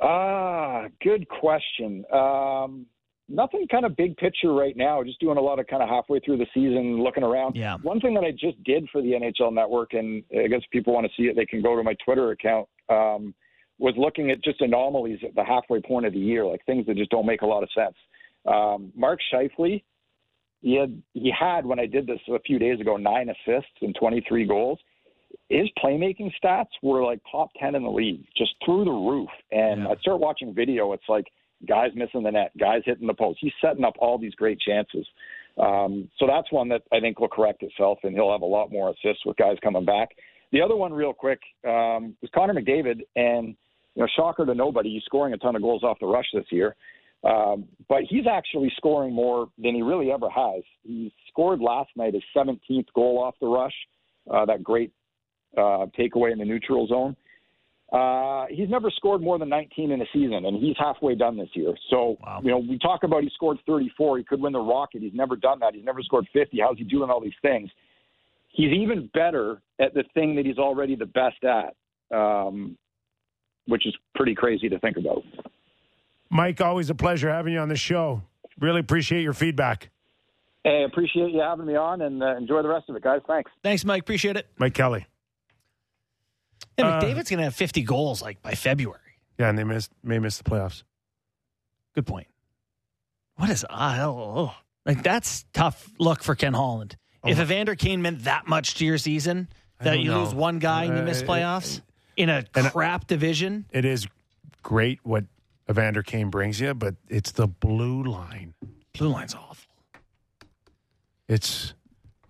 Ah, good question. Um, nothing kind of big picture right now. Just doing a lot of kind of halfway through the season, looking around. Yeah. One thing that I just did for the NHL Network, and I guess if people want to see it, they can go to my Twitter account. Um, was looking at just anomalies at the halfway point of the year, like things that just don't make a lot of sense. Um, Mark Scheifele, he had he had when I did this a few days ago nine assists and 23 goals. His playmaking stats were like top 10 in the league, just through the roof. And Yeah. I start watching video, it's like guys missing the net, guys hitting the post. He's setting up all these great chances. Um, so that's one that I think will correct itself, and he'll have a lot more assists with guys coming back. The other one, real quick, um, was Connor McDavid, and you know, shocker to nobody, he's scoring a ton of goals off the rush this year. Um, but he's actually scoring more than he really ever has. He scored last night his 17th goal off the rush, uh, that great uh, takeaway in the neutral zone. Uh, he's never scored more than 19 in a season, and he's halfway done this year. So, Wow. you know, we talk about he scored 34. He could win the Rocket. He's never done that. He's never scored 50. How's he doing all these things? He's even better at the thing that he's already the best at, um, which is pretty crazy to think about. Mike, always a pleasure having you on the show. Really appreciate your feedback. Hey, appreciate you having me on, and uh, enjoy the rest of it, guys. Thanks. Thanks, Mike. Appreciate it. Mike Kelly. Yeah, Uh, McDavid's going to have 50 goals like by February. Yeah, and they missed, may miss the playoffs. Good point. What is ah, oh, oh. like that's tough look for Ken Holland. If Oh. Evander Kane meant that much to your season, that you know. lose one guy and you miss Uh, playoffs in a I- crap division. It is great what Evander Kane brings you, but it's the blue line. Blue line's awful. It's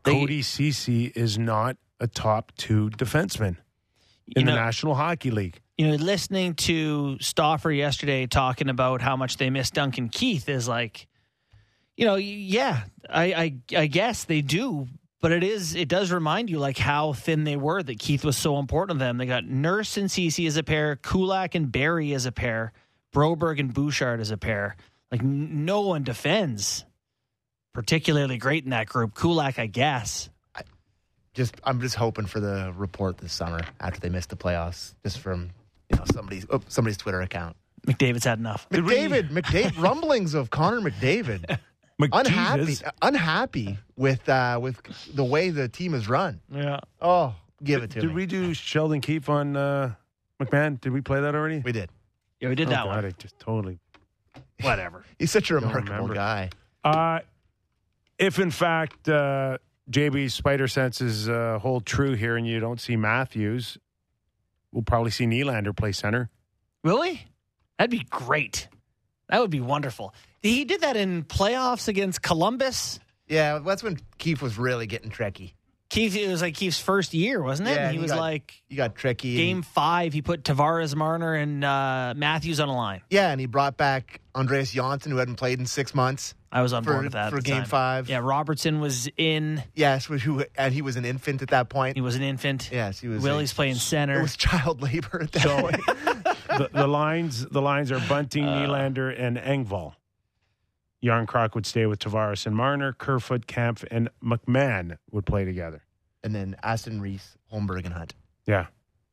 They- Cody Cece is not a top two defenseman in know- the National Hockey League. You know, listening to Stauffer yesterday talking about how much they miss Duncan Keith is like, you know, yeah, I, I I guess they do, but it is it does remind you like how thin they were that Keith was so important to them. They got Nurse and Cece as a pair, Kulak and Barrie as a pair, Broberg and Bouchard as a pair. Like n- no one defends particularly great in that group. Kulak, I guess. Just I'm just hoping for the report this summer after they missed the playoffs, just from you know somebody's oh, somebody's Twitter account. McDavid's had enough. McDavid, McDavid, rumblings of Connor McDavid, unhappy, unhappy with uh, with the way the team is run. Yeah. Oh, give it to him. Did me. we do Sheldon Keefe on uh, McMann? Did we play that already? We did. Yeah, we did Oh, that God, one. I just totally. Whatever. He's such a remarkable guy. Uh, if in fact uh, JB's spider senses uh, hold true here, and you don't see Matthews, we'll probably see Nylander play center. Really? That'd be great. That would be wonderful. He did that in playoffs against Columbus. Yeah, that's when Keefe was really getting tricky. Keith, it was like Keith's first year, wasn't it? Yeah, And he he was got- like You got tricky. game five. He put Tavares, Marner, and uh, Matthews on a line. yeah, and he brought back Andreas Johnsson, who hadn't played in six months. I was on For- board with that for at game time. five. Yeah, Robertson was in. Yes, who and he was an infant at that point. He was an infant. Yes, he was. Willie's a- playing It center. was child labor at that So point. the, the lines, the lines are Bunting, Uh. Nylander, and Engvall. Järnkrok would stay with Tavares and Marner. Kerfoot, Kampf, and McMann would play together. and then Aston Reese, Holmberg, and Hunt. Yeah.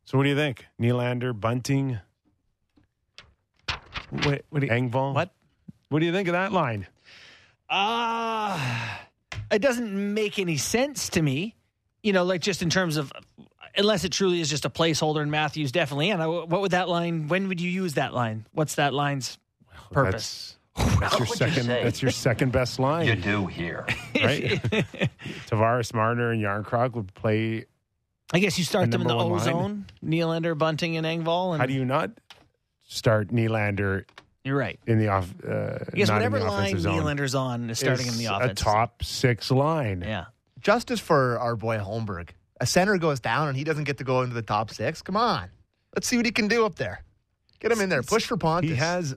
So what do you think? Nylander, Bunting, Wait, what? do you- Engvall. What? What do you think of that line? Ah, it doesn't make any sense to me. You know, like just in terms of, unless it truly is just a placeholder, and Matthews definitely. And I- what would that line? When would you use that line? What's that line's purpose? That's, that's your second. That's your second best line. You do here. right? Tavares, Marner, and Järnkrok would play. I guess you start them in the number O one line. zone. Nylander, Bunting, and Engvall. And How do you not start Nylander You're right. in the off? Uh, I guess not whatever in the line Nylander's on is starting in the offense. A top six line. Yeah. justice for our boy Holmberg. A center goes down and he doesn't get to go into the top six. Come on, let's see what he can do up there. Get him in there. Push for Pontus. He has.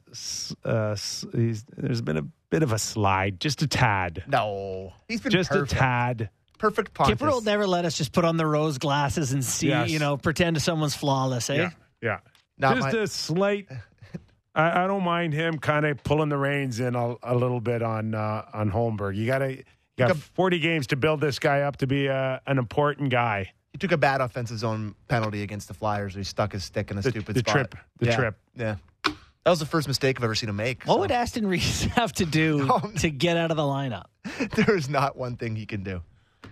Uh, he's, there's been a bit of a slide, just a tad, no. He's been just perfect. a tad. Perfect Pontus. Kyper will never let us just put on the rose glasses and see, Yes. you know, pretend someone's flawless, eh? Yeah, yeah. Not just my- a slight. I, I don't mind him kind of pulling the reins in a, a little bit on uh, on Holmberg. You got to. Got Look up- 40 games to build this guy up to be uh, an important guy. He took a bad offensive zone penalty against the Flyers. He stuck his stick in a The- stupid the spot. trip. The Yeah. trip. Yeah. That was the first mistake I've ever seen him make. What so would Aston Reese have to do No. to get out of the lineup? there is not one thing he can do.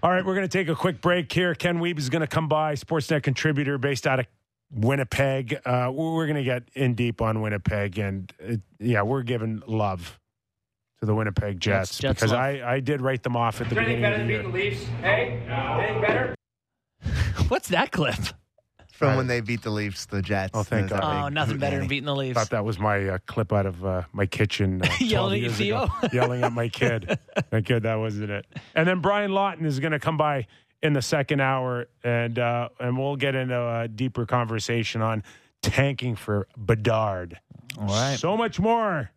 All right, we're going to take a quick break here. Ken Wiebe is going to come by, Sportsnet contributor based out of Winnipeg. Uh, we're going to get in deep on Winnipeg, and it, yeah, we're giving love to the Winnipeg Jets, Jets- Jets because love. I, I did write them off at the beginning better of the year. Leafs? Hey, anything better? What's that clip? From Right. when they beat the Leafs, the Jets. Oh, thank God. Oh, big nothing better than beating the Leafs. thought that was my uh, clip out of uh, my kitchen. Uh, Yelling at years Theo? ago. yelling at my kid. Thank God that wasn't it. And then Brian Lawton is going to come by in the second hour, and uh, and we'll get into a deeper conversation on tanking for Bedard. All right. So much more.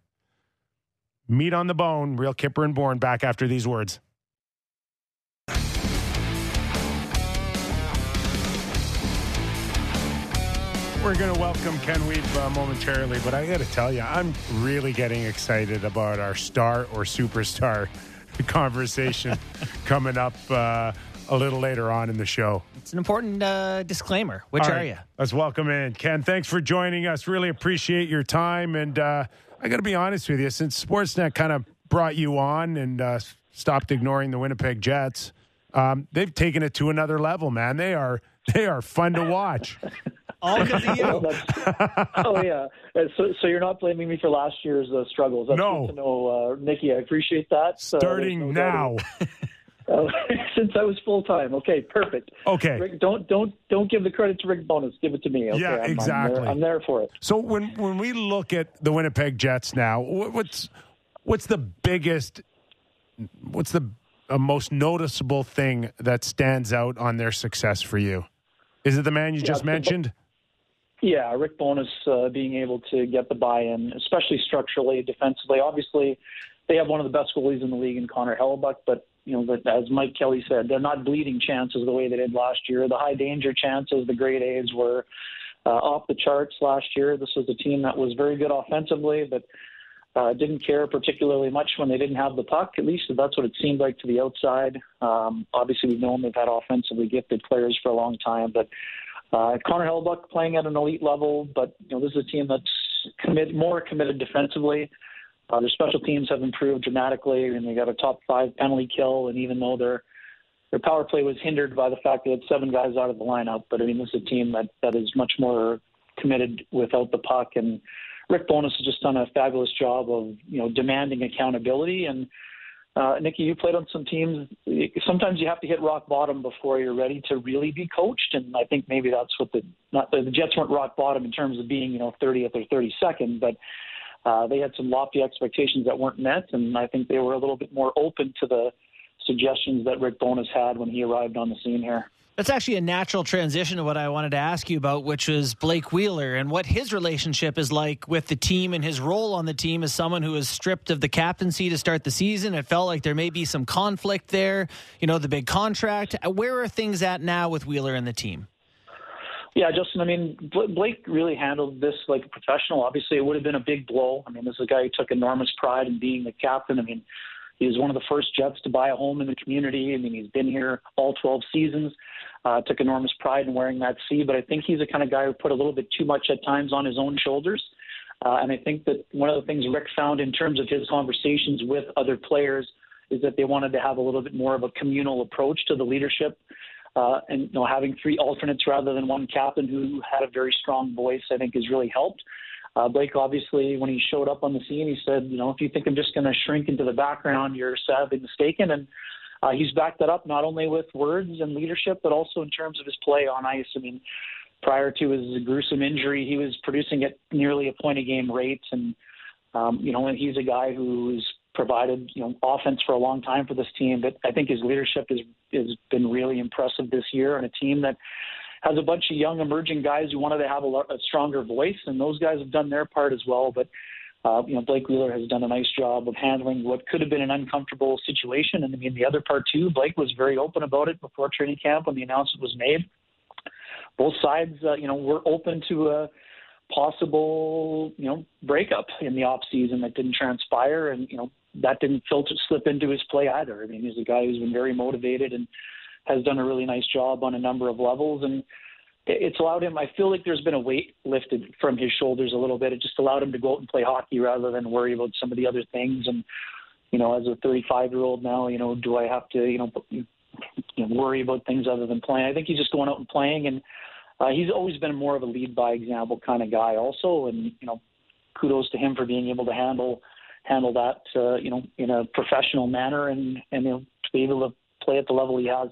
Meat on the bone. Real Kyper and Bourne back after these words. We're going to welcome Ken Wiebe uh, momentarily, but I got to tell you, I'm really getting excited about our star or superstar conversation coming up uh, a little later on in the show. It's an important uh, disclaimer. Which All are you? Let's welcome in Ken. Thanks for joining us. Really appreciate your time. And uh, I got to be honest with you, since Sportsnet kind of brought you on and uh, stopped ignoring the Winnipeg Jets, um, they've taken it to another level, man. They are they are fun to watch. All because of Oh, you. oh yeah. Uh, So, so you're not blaming me for last year's uh, struggles. That's No. good to know, uh, Nikki. I appreciate that. Uh, Starting no now. Uh, since I was full time. Okay, perfect. Okay. Rick, don't don't don't give the credit to Rick Bowness. Give it to me. Okay? Yeah, I'm- I'm, exactly. there, I'm there for it. So when when we look at the Winnipeg Jets now, what's what's the biggest, what's the uh, most noticeable thing that stands out on their success for you? Is it the man you just the- mentioned? Yeah, Rick Bowness uh, being able to get the buy-in, especially structurally, defensively. Obviously, they have one of the best goalies in the league in Connor Hellebuyck, but you know, but as Mike Kelly said, they're not bleeding chances the way they did last year. The high danger chances, the grade A's were uh, off the charts last year. This was a team that was very good offensively, but uh, didn't care particularly much when they didn't have the puck. At least that's what it seemed like to the outside. Um, obviously, we've known they've had offensively gifted players for a long time, but uh, Connor Hellebuyck playing at an elite level, but you know this is a team that's commit, more committed defensively. Uh, their special teams have improved dramatically, and they got a top five penalty kill. And even though their their power play was hindered by the fact they had seven guys out of the lineup, but I mean this is a team that that is much more committed without the puck. And Rick Bowness has just done a fabulous job of you know demanding accountability and uh, Nikki, you played on some teams. Sometimes you have to hit rock bottom before you're ready to really be coached, and I think maybe that's what the not the, the Jets weren't rock bottom in terms of being you know 30th or 32nd, but uh, they had some lofty expectations that weren't met, and I think they were a little bit more open to the suggestions that Rick Bowness had when he arrived on the scene here. That's actually a natural transition to what I wanted to ask you about, which was Blake Wheeler and what his relationship is like with the team and his role on the team as someone who was stripped of the captaincy to start the season. It felt like there may be some conflict there, you know, the big contract. Where are things at now with Wheeler and the team? Yeah, Justin. I mean, Blake really handled this like a professional. Obviously, it would have been a big blow. I mean, this is a guy who took enormous pride in being the captain. I mean, he was one of the first Jets to buy a home in the community. I mean, he's been here all 12 seasons. Uh, took enormous pride in wearing that C, but I think he's the kind of guy who put a little bit too much at times on his own shoulders. Uh, and I think that one of the things Rick found in terms of his conversations with other players is that they wanted to have a little bit more of a communal approach to the leadership. Uh, and you know, having three alternates rather than one captain who had a very strong voice, I think, has really helped. Uh, Blake, obviously, when he showed up on the scene, he said, you know, if you think I'm just going to shrink into the background, you're sadly mistaken. And uh, he's backed that up not only with words and leadership, but also in terms of his play on ice. I mean, prior to his gruesome injury, he was producing at nearly a point a game rate, and um, you know, and he's a guy who's provided you know offense for a long time for this team. But I think his leadership has has been really impressive this year, and a team that has a bunch of young emerging guys who wanted to have a, a stronger voice, and those guys have done their part as well. But uh, you know, Blake Wheeler has done a nice job of handling what could have been an uncomfortable situation. And I mean, the other part too, Blake was very open about it before training camp when the announcement was made. Both sides, uh, you know, were open to a possible, you know, breakup in the off season that didn't transpire, and you know that didn't filter slip into his play either. I mean, he's a guy who's been very motivated and has done a really nice job on a number of levels, and it's allowed him. I feel like there's been a weight lifted from his shoulders a little bit. It just allowed him to go out and play hockey rather than worry about some of the other things. And you know, as a 35 year old now, you know, do I have to, you know, you know, worry about things other than playing? I think he's just going out and playing and uh, he's always been more of a lead by example kind of guy, also, and you know, kudos to him for being able to handle handle that, uh, you know, in a professional manner and and you know, to be able to play at the level he has.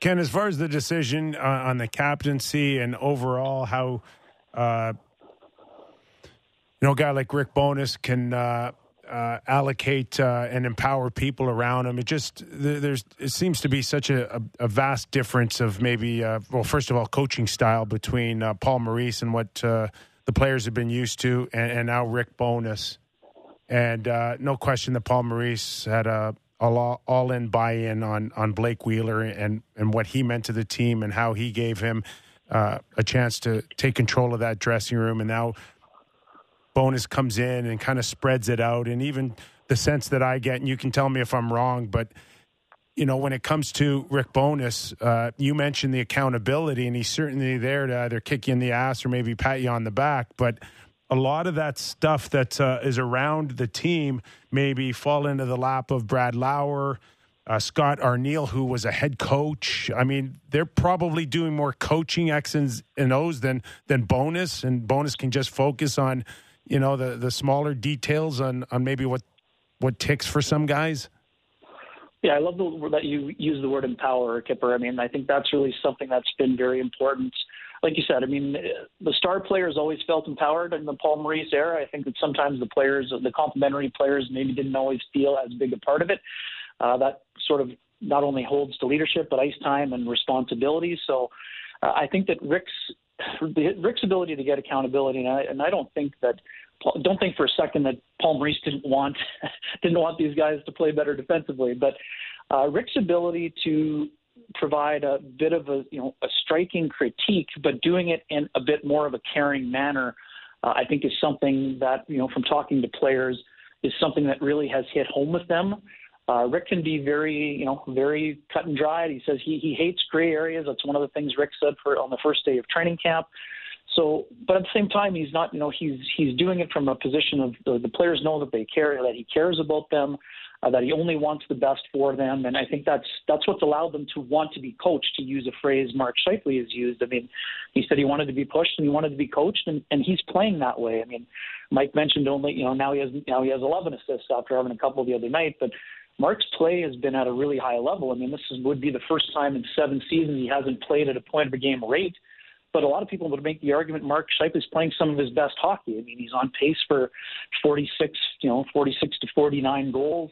Ken, as far as the decision uh, on the captaincy and overall how, uh, you know, a guy like Rick Bowness can uh, uh, allocate uh, and empower people around him. It just there's it seems to be such a, a, vast difference of maybe uh, well, first of all, coaching style between Paul Maurice and what the players have been used to, and, and now Rick Bowness. And uh, no question that Paul Maurice had a all, all in buy in on on Blake Wheeler and and what he meant to the team and how he gave him a chance to take control of that dressing room, and now Bowness comes in and kind of spreads it out. And even the sense that I get, and you can tell me if I'm wrong, but you know, when it comes to Rick Bowness, uh, you mentioned the accountability, and he's certainly there to either kick you in the ass or maybe pat you on the back. But a lot of that stuff that uh, is around the team maybe fall into the lap of Brad Lauer, uh, Scott Arniel, who was a head coach. I mean, they're probably doing more coaching X's and O's than than Bowness, and Bowness can just focus on you know the the smaller details on on maybe what what ticks for some guys? Yeah, I love the, that you use the word empower, Kyper. I mean, I think that's really something that's been very important. Like you said, I mean, the star players always felt empowered in the Paul Maurice era. I think that sometimes the players, the complementary players, maybe didn't always feel as big a part of it. Uh, that sort of not only holds to leadership, but ice time and responsibility. So uh, I think that Rick's Rick's ability to get accountability, and I, and I don't think that don't think for a second that Paul Maurice didn't want didn't want these guys to play better defensively, but uh, Rick's ability to provide a bit of a you know a striking critique, but doing it in a bit more of a caring manner, uh, I think is something that you know from talking to players is something that really has hit home with them. Uh, Rick can be very, you know, very cut and dried. He says he he hates gray areas. That's one of the things Rick said for on the first day of training camp. So, but at the same time, he's not, you know, he's he's doing it from a position of the, the players know that they care, that he cares about them, uh, that he only wants the best for them, and I think that's that's what's allowed them to want to be coached. To use a phrase Mark Scheifele has used, I mean, he said he wanted to be pushed and he wanted to be coached, and, and he's playing that way. I mean, Mike mentioned only, you know, now he has now he has 11 assists after having a couple the other night, but Mark's play has been at a really high level. I mean, this is, would be the first time in seven seasons he hasn't played at a point a game rate. But a lot of people would make the argument Mark Scheifele is playing some of his best hockey. I mean, he's on pace for 46, you know, 46 to 49 goals.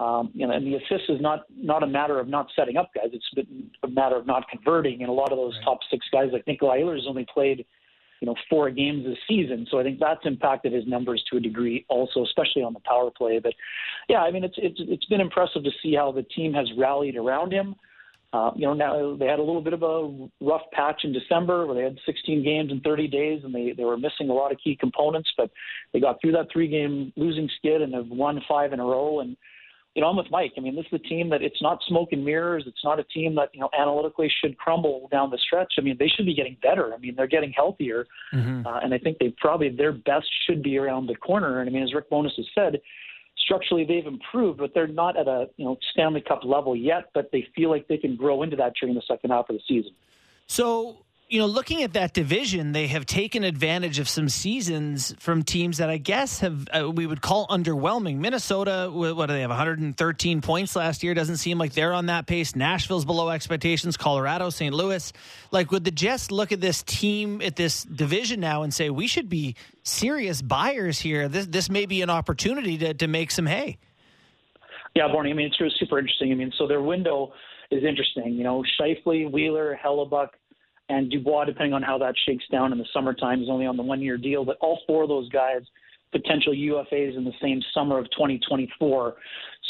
Um, you know, and the assist is not not a matter of not setting up guys. It's been a matter of not converting. And a lot of those right. top six guys, like Nikolai Ehlers, only played you know four games this season. So I think that's impacted his numbers to a degree, also, especially on the power play. But yeah, I mean, it's it's it's been impressive to see how the team has rallied around him. Uh, you know, now they had a little bit of a rough patch in December where they had 16 games in 30 days and they, they were missing a lot of key components, but they got through that three game losing skid and have won five in a row. And, you know, I'm with Mike. I mean, this is a team that it's not smoke and mirrors. It's not a team that, you know, analytically should crumble down the stretch. I mean, they should be getting better. I mean, they're getting healthier. Mm-hmm. Uh, and I think they probably, their best should be around the corner. And I mean, as Rick Bowness has said, structurally they've improved, but they're not at a you know Stanley Cup level yet. But they feel like they can grow into that during the second half of the season. So you know, looking at that division, they have taken advantage of some seasons from teams that I guess have uh, we would call underwhelming. Minnesota, what do they have? 113 points last year. Doesn't seem like they're on that pace. Nashville's below expectations. Colorado, St. Louis. Like, would the Jets look at this team at this division now and say we should be serious buyers here? This this may be an opportunity to to make some hay. Yeah, Barney. I mean, it's really super interesting. I mean, so their window is interesting. You know, Scheifele, Wheeler, Hellebuyck, and Dubois, depending on how that shakes down in the summertime, is only on the one-year deal. But all four of those guys potential UFAs in the same summer of 2024.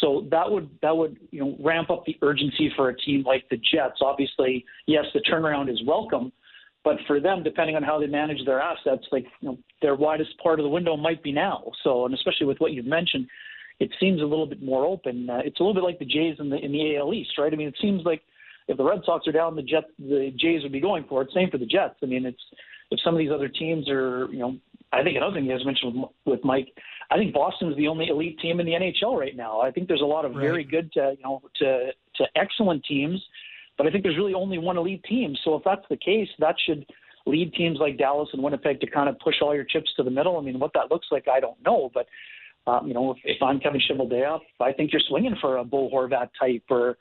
So that would that would you know ramp up the urgency for a team like the Jets. Obviously, yes, the turnaround is welcome, but for them, depending on how they manage their assets, like you know, their widest part of the window might be now. So, and especially with what you've mentioned, it seems a little bit more open. Uh, it's a little bit like the Jays in the in the AL East, right? I mean, it seems like if the Red Sox are down, the Jets, the Jays would be going for it. Same for the Jets. I mean, it's if some of these other teams are, you know, I think another thing you guys mentioned with, with Mike, I think Boston is the only elite team in the NHL right now. I think there's a lot of right. very good, to, you know, to to excellent teams, but I think there's really only one elite team. So if that's the case, that should lead teams like Dallas and Winnipeg to kind of push all your chips to the middle. I mean, what that looks like, I don't know, but um, you know, if, if I'm Kevin Cheveldayoff, I think you're swinging for a Bo Horvat type or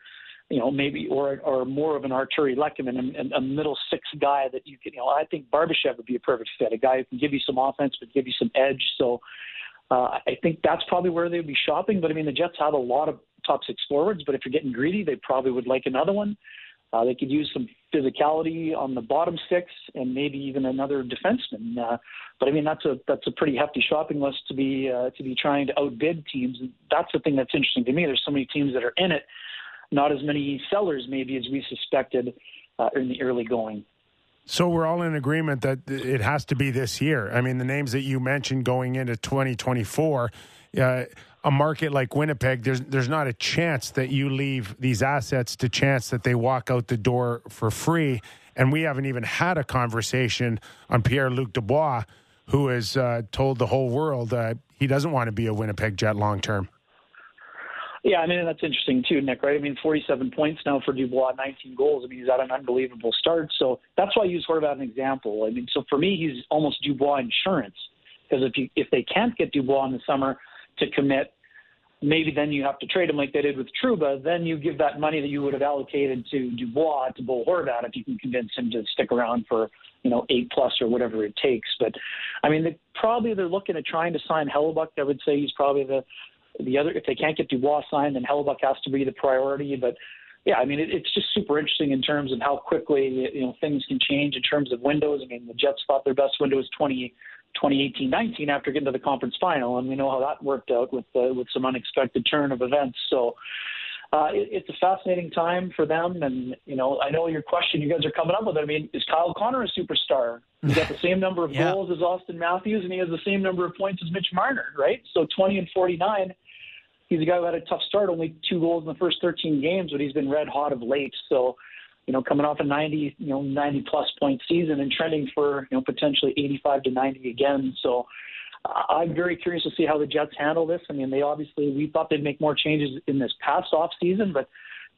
you know, maybe or or more of an Artturi Lehkonen and, and a middle six guy that you can, you know, I think Barbashev would be a perfect fit, a guy who can give you some offense but give you some edge. So uh, I think that's probably where they'd be shopping. But I mean, the Jets have a lot of top six forwards, but if you're getting greedy, they probably would like another one. Uh, they could use some physicality on the bottom six and maybe even another defenseman. Uh, but I mean, that's a that's a pretty hefty shopping list to be uh, to be trying to outbid teams. That's the thing that's interesting to me. There's so many teams that are in it not as many sellers maybe as we suspected uh, in the early going. So we're all in agreement that it has to be this year. I mean, the names that you mentioned going into 2024, uh, a market like Winnipeg, there's there's not a chance that you leave these assets to chance that they walk out the door for free. And we haven't even had a conversation on Pierre Luc Dubois, who has uh, told the whole world uh, he doesn't want to be a Winnipeg Jet long term. Yeah, I mean that's interesting too, Nick. Right? I mean, 47 points now for Dubois, 19 goals. I mean, he's had an unbelievable start. So that's why I use Horvat as an example. I mean, so for me, he's almost Dubois insurance because if you if they can't get Dubois in the summer to commit, maybe then you have to trade him like they did with Trouba. Then you give that money that you would have allocated to Dubois to Bo Horvat if you can convince him to stick around for you know eight plus or whatever it takes. But I mean, they, probably they're looking at trying to sign Hellebuyck. I would say he's probably the the other, if they can't get Dubois signed, then Hellebuyck has to be the priority. But yeah, I mean, it, it's just super interesting in terms of how quickly you know things can change in terms of windows. I mean, the Jets thought their best window was 20, 2018-19 after getting to the conference final, and we know how that worked out with uh, with some unexpected turn of events. So. Uh, it, it's a fascinating time for them, and you know I know your question you guys are coming up with. It. I mean, is Kyle Connor a superstar? He's got the same number of yeah. goals as Auston Matthews, and he has the same number of points as Mitch Marner, right? So 20 and 49 he's a guy who had a tough start, only two goals in the first 13 games, but he's been red hot of late. So, you know, coming off a 90, you know, 90 plus point season and trending for, you know, potentially 85 to 90 again. So, I'm very curious to see how the Jets handle this. I mean, they obviously we thought they'd make more changes in this past off season, but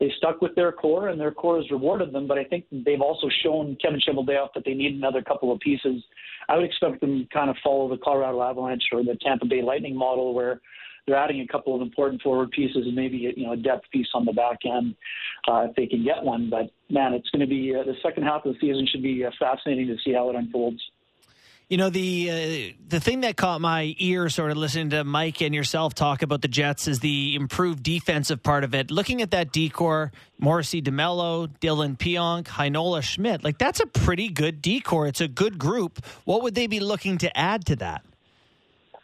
they stuck with their core and their core has rewarded them. But I think they've also shown Kevin Cheveldayoff that they need another couple of pieces. I would expect them to kind of follow the Colorado Avalanche or the Tampa Bay Lightning model where they're adding a couple of important forward pieces and maybe you know a depth piece on the back end uh, if they can get one. But man, it's going to be uh, the second half of the season should be uh, fascinating to see how it unfolds. You know the uh, the thing that caught my ear, sort of listening to Mike and yourself talk about the Jets, is the improved defensive part of it. Looking at that D corps, Morrissey, DeMelo, Dylan Pionk, Heinola, Schmidt, like that's a pretty good D corps. It's a good group. What would they be looking to add to that?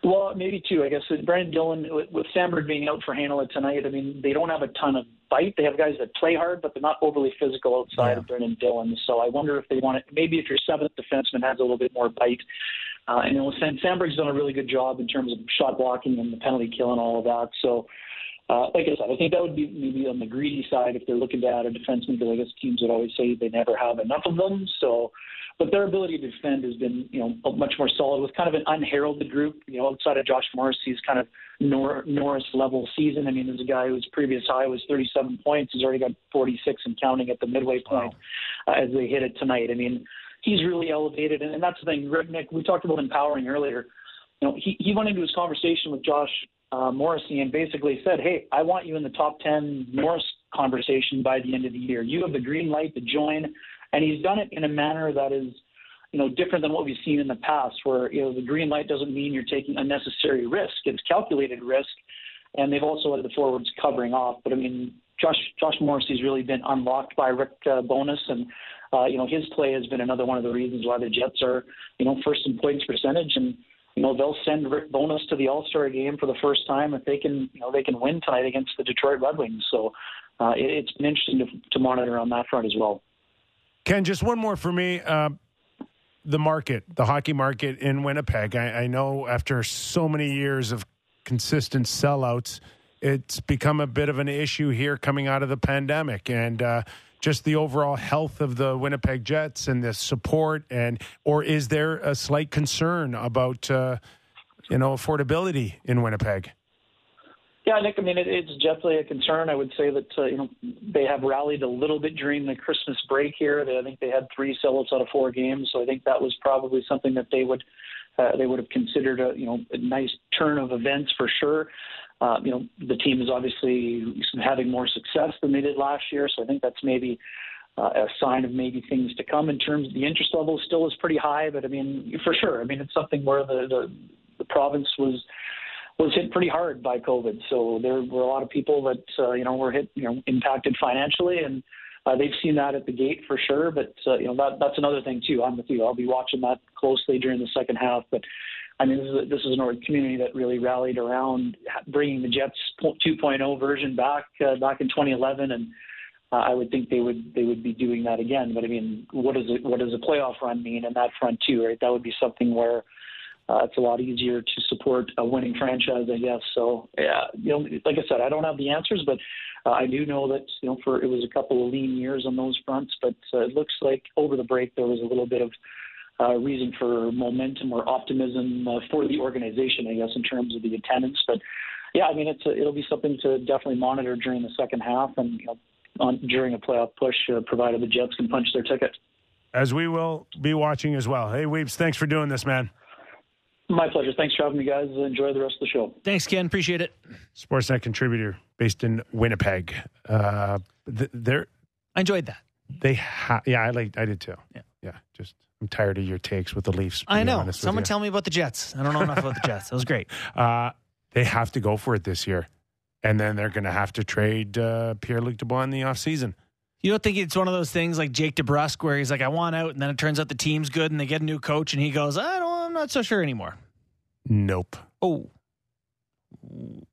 Well, maybe two. I guess with Brandon Dillon with, with being out for Heinola tonight. I mean, they don't have a ton of bite. They have guys that play hard, but they're not overly physical outside yeah. of Brandon Dillon. So I wonder if they want to. Maybe if your seventh defenseman has a little bit more bite. Uh, and you know, Samberg's done a really good job in terms of shot blocking and the penalty kill and all of that. So. Uh, like I said, I think that would be maybe on the greedy side if they're looking to add a defenseman, because I guess teams would always say they never have enough of them. So but their ability to defend has been, you know, much more solid with kind of an unheralded group. You know, outside of Josh Morrissey's kind of Nor- Norris level season. I mean, there's a guy whose previous high was 37 points. He's already got 46 and counting at the midway point wow. uh, as they hit it tonight. I mean, he's really elevated, and, and that's the thing. Nick, we talked about empowering earlier. You know, he he went into his conversation with Josh uh, Morrissey and basically said, "Hey, I want you in the top 10 Norris conversation by the end of the year. You have the green light to join. And he's done it in a manner that is you know different than what we've seen in the past where you know the green light doesn't mean you're taking unnecessary risk. It's calculated risk and they've also had the forwards covering off. But i mean Josh Josh Morrissey's really been unlocked by Rick uh, Bowness, and uh, you know his play has been another one of the reasons why the Jets are you know first in points percentage, and you know they'll send Rick Bowness to the All Star game for the first time if they can you know they can win tonight against the Detroit Red Wings. So uh, it, it's been interesting to, to monitor on that front as well. Ken, just one more for me. Uh, the market, the hockey market in Winnipeg. I, I know after so many years of consistent sellouts, it's become a bit of an issue here coming out of the pandemic and uh, just the overall health of the Winnipeg Jets and the support and or is there a slight concern about uh, you know affordability in Winnipeg? Yeah, Nick. I mean, it, it's definitely a concern. I would say that uh, you know they have rallied a little bit during the Christmas break here. They, I think they had three sellouts out of four games, so I think that was probably something that they would uh, they would have considered a you know a nice turn of events for sure. Uh, you know, the team is obviously having more success than they did last year, so I think that's maybe uh, a sign of maybe things to come. In terms of the interest level, still is pretty high, but I mean, for sure, I mean it's something where the the, the province was was hit pretty hard by COVID. So there were a lot of people that uh, you know were hit, you know, impacted financially, and uh, they've seen that at the gate for sure. But uh, you know that that's another thing too. I'm with you. I'll be watching that closely during the second half. But I mean, this is, a, this is an community that really rallied around bringing the Jets 2.0 version back uh, back in 2011, and uh, I would think they would they would be doing that again. But I mean, what does it what does a playoff run mean in that front too? Right, that would be something where uh, it's a lot easier to support a winning franchise, I guess. So, yeah, you know, like I said, I don't have the answers, but uh, I do know that you know, for it was a couple of lean years on those fronts. But uh, it looks like over the break there was a little bit of uh, reason for momentum or optimism uh, for the organization, I guess, in terms of the attendance. But yeah, I mean, it's a, it'll be something to definitely monitor during the second half and you know, on, during a playoff push, uh, provided the Jets can punch their ticket. As we will be watching as well. Hey, Weeps, thanks for doing this, man. My pleasure. Thanks for having me, guys. Enjoy the rest of the show. Thanks, Ken. Appreciate it. Sportsnet contributor based in Winnipeg. Uh, th- they're I enjoyed that. they ha- yeah, I like I did too. Yeah. yeah. Just I'm tired of your takes with the Leafs. I know. Someone tell me about the Jets. I don't know enough about the Jets. That was great. Uh, they have to go for it this year, and then they're going to have to trade uh, Pierre Luc Dubois in the offseason. You don't think it's one of those things like Jake DeBrusk where he's like, I want out, and then it turns out the team's good and they get a new coach and he goes, I don't, I'm not so sure anymore. Nope. Oh,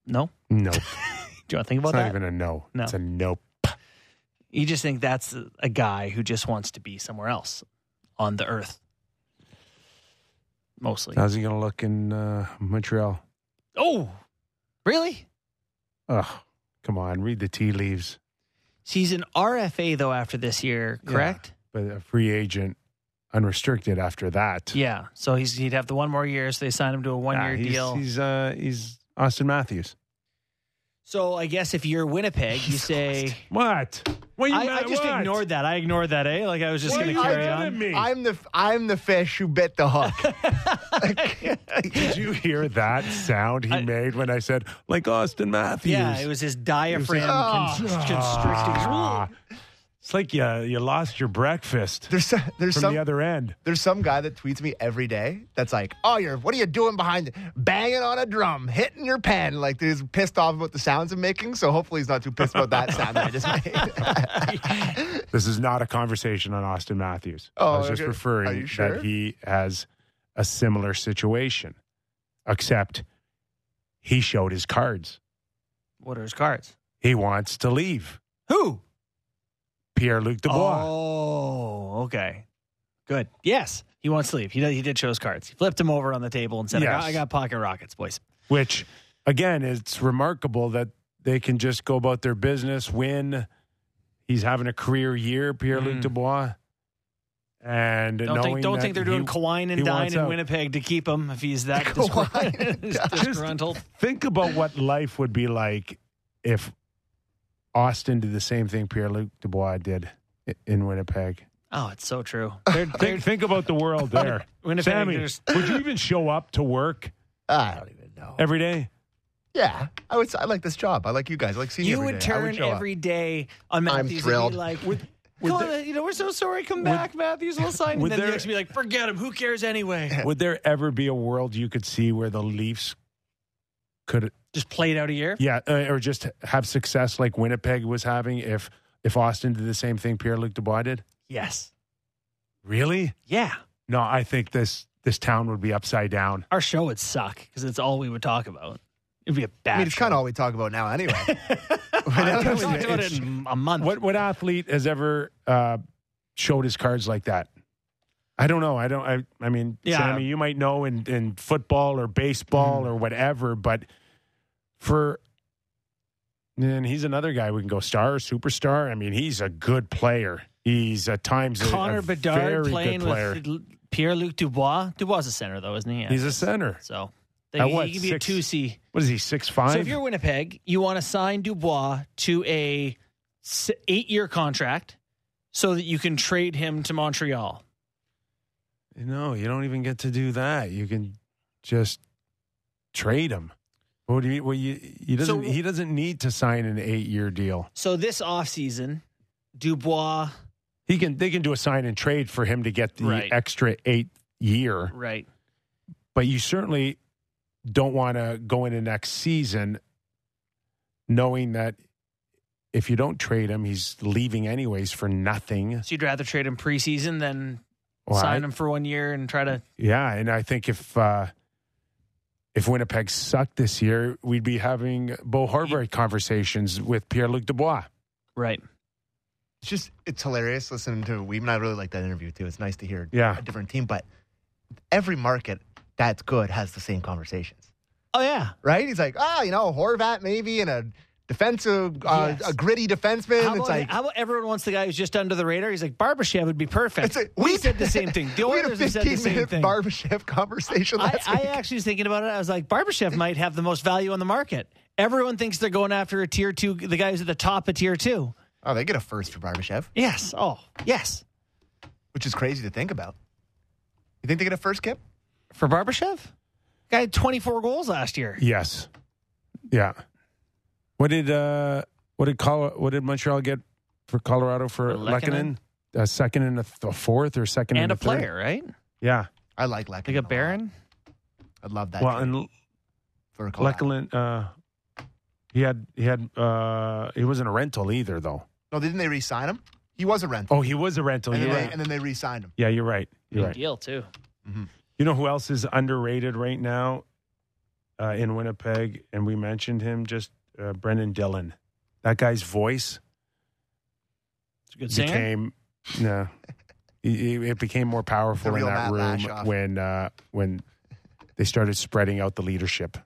no. Nope. Do you want to think about it's not that? even a no. No. It's a nope. you just think that's a guy who just wants to be somewhere else on the earth. Mostly. How's he going to look in uh, Montreal? oh, really? Oh, come on. Read the tea leaves. He's an RFA though after this year, Yeah. correct? But a free agent, unrestricted after that. Yeah. So he's he'd have the one more year, so they signed him to a one Yeah, year deal. He's uh, he's Auston Matthews. So I guess if you're Winnipeg, you say What? What you I, I just what? ignored that. I ignored that, eh? Like I was just going to carry on. me? I'm the I'm the fish who bit the hook. Did you hear that sound he I- made when I said like Auston Matthews? Yeah, it was his diaphragm Oh. con- constricting. Ah. It's like you you lost your breakfast There's so- there's from some the other end. there's some guy that tweets me every day that's like, "Oh, you're what are you doing behind banging on a drum, hitting your pen?" Like he's pissed off about the sounds I'm making. So hopefully he's not too pissed about that sound that I just made. This is not a conversation on Auston Matthews. Oh, I was just okay. Are referring sure? that he has a similar situation, except he showed his cards. What are his cards? He wants to leave. Who? Pierre Luc Dubois. Oh, okay. Good. Yes, he wants to leave. He did, he did show his cards. He flipped him over on the table and said, I, got, I got pocket rockets, boys. which again it's remarkable that they can just go about their business win he's having a career year pierre luc Mm. dubois and Don't think, don't think they're he- doing Kawine and Dine in out. Winnipeg to keep him if he's that Kawine and disgr- Dine. disgruntled. think about what life would be like if auston did the same thing pierre luc dubois did in winnipeg Oh, it's so true. They're, they're, think, think about the world there Winnipeg, sammy there's- would you even show up to work I don't even know. every day Yeah, I would. I like this job. I like you guys. I like seeing you every would day. I turn show every day on I'm Matthews. and be thrilled. like, would Come on, there- you know, we're so sorry. Come back, Matthews. We'll sign. And then the there- next be like, forget him. Who cares anyway? would there ever be a world you could see where the leafs could Just play it out a year. Yeah, uh, or just have success like Winnipeg was having if if Auston did the same thing Pierre Luc Dubois did? Yes. Really? Yeah. No, I think this this town would be upside down. Our show would suck because it's all we would talk about. It'd be a bad. I mean, it's kind of all we talk about now anyway. We haven't talked about it in a month. What what athlete has ever uh, showed his cards like that? I don't know. I don't. I. I mean, Yeah. Sammy, you might know in in football or baseball or whatever, but for and he's another guy we can go star, superstar. I mean, he's a good player. He's at times a, Connor a Bedard very playing good player. with Pierre Luc Dubois. Dubois is a center though, isn't he? Yeah. he's a center. so they, At he what, can be a six- two C. What is he? Six five. So if you're Winnipeg, you want to sign Dubois to a eight year contract so that you can trade him to Montreal. No, you don't even get to do that. You can just trade him. What do you? Well, you, he doesn't. So- he doesn't need to sign an eight-year deal. So this offseason, Dubois, He can. They can do a sign and trade for him to get the Right. extra eight year. right? But you certainly don't want to go into next season knowing that if you don't trade him, he's leaving anyways for nothing. So you'd rather trade him preseason than Well, sign I- him for one year and try to. Yeah, and I think if uh, if Winnipeg sucked this year, we'd be having Bo Horvat conversations with Pierre Luc Dubois. Right. it's just it's hilarious listening to Weeman. I really like that interview too. It's nice to hear Yeah. a different team, but every market that's good has the same conversations, Oh yeah. right? He's like, ah, you know, Horvat maybe and a defensive, uh, Yes. a gritty defenseman. How it's like how about everyone wants the guy who's just under the radar? He's like Barbashev would be perfect. it's a, we said the same thing. The we Oilers have said the same thing. Barbashev conversation I, last I week. actually was thinking about it. I was like, Barbashev might have the most value on the market. Everyone thinks they're going after a tier two, the guy who's at the top of tier two. oh, they get a first for Barbashev, Yes. Oh, yes. which is crazy to think about. You think they get a first, Kip? For Barbashev? Guy had 24 goals last year. Yes, yeah. What did uh, what did Col- what did Montreal get for Colorado for For Lehkonen? A second and a, th- a fourth, or second And and, a third? player, right? Yeah. I like Lehkonen. Like a Baron? I'd love that. Well, trade and for Colorado. Lehkonen, uh, he had he had uh, he wasn't a rental either, though. No, didn't they re-sign him? He was a rental, Oh, he was a rental. and, You're then they, and then they re-signed him. Yeah, you're right. You're Big right. deal, too. You know who else is underrated right now uh, in Winnipeg? And we mentioned him just uh, Brendan Dillon. That guy's voice It's a good singer. became no, he- he- it became more powerful in that room when uh, when they started spreading out the leadership.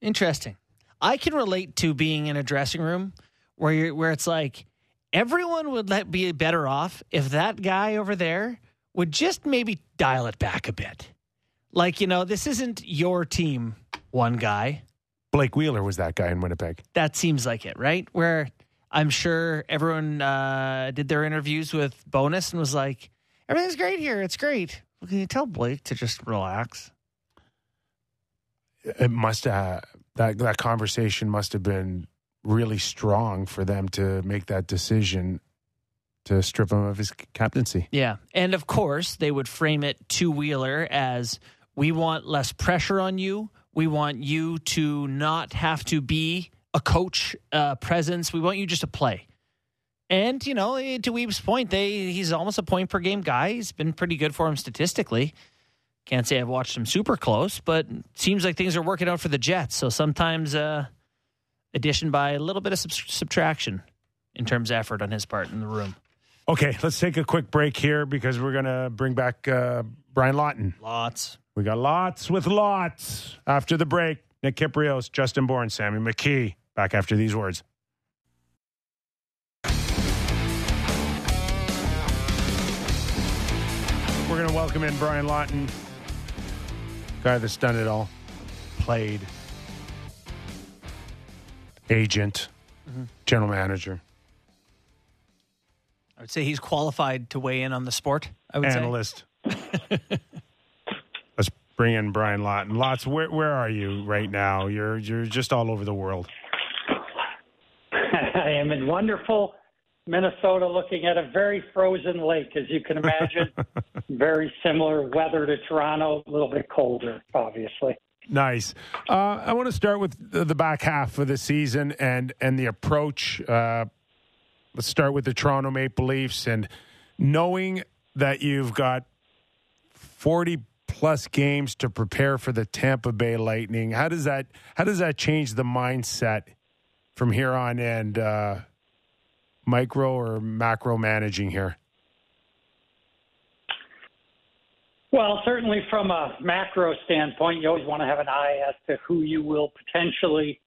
Interesting. I can relate to being in a dressing room where you're, where it's like everyone would let be better off if that guy over there would just maybe dial it back a bit. Like, you know, this isn't your team, one guy. Blake Wheeler was that guy in Winnipeg. That seems like it, right? Where I'm sure everyone uh, did their interviews with Bowness and was like, everything's great here. It's great. Well, can you tell Blake to just relax? It must have that that conversation must have been really strong for them to make that decision to strip him of his captaincy. Yeah. And of course, they would frame it to Wheeler as we want less pressure on you. We want you to not have to be a coach uh, presence. We want you just to play. And, you know, eh, to Weeb's point, they he's almost a point per game guy. He's been pretty good for him statistically. Can't say I've watched him super close, but seems like things are working out for the Jets. So sometimes uh, addition by a little bit of sub- subtraction in terms of effort on his part in the room. Okay, let's take a quick break here because we're going to bring back uh, Brian Lawton. Lots. We got lots with lots after the break. Nick Kypreos, Justin Bourne, Sammy McKee. Back after these words. We're going to welcome in Brian Lawton, guy that's done it all, played, agent, mm-hmm. general manager, I would say he's qualified to weigh in on the sport. I would say. analyst. Bring in Brian Lawton. Lots, where where are you right now? You're you're just all over the world. I am in wonderful Minnesota looking at a very frozen lake, as you can imagine. very similar weather to Toronto, a little bit colder, obviously. Nice. Uh, I want to start with the back half of the season and and the approach. Uh, let's start with the Toronto Maple Leafs and knowing that you've got forty plus games to prepare for the Tampa Bay Lightning. How does that how does that change the mindset from here on? And uh, micro or macro managing here. Well, certainly from a macro standpoint, you always want to have an eye as to who you will potentially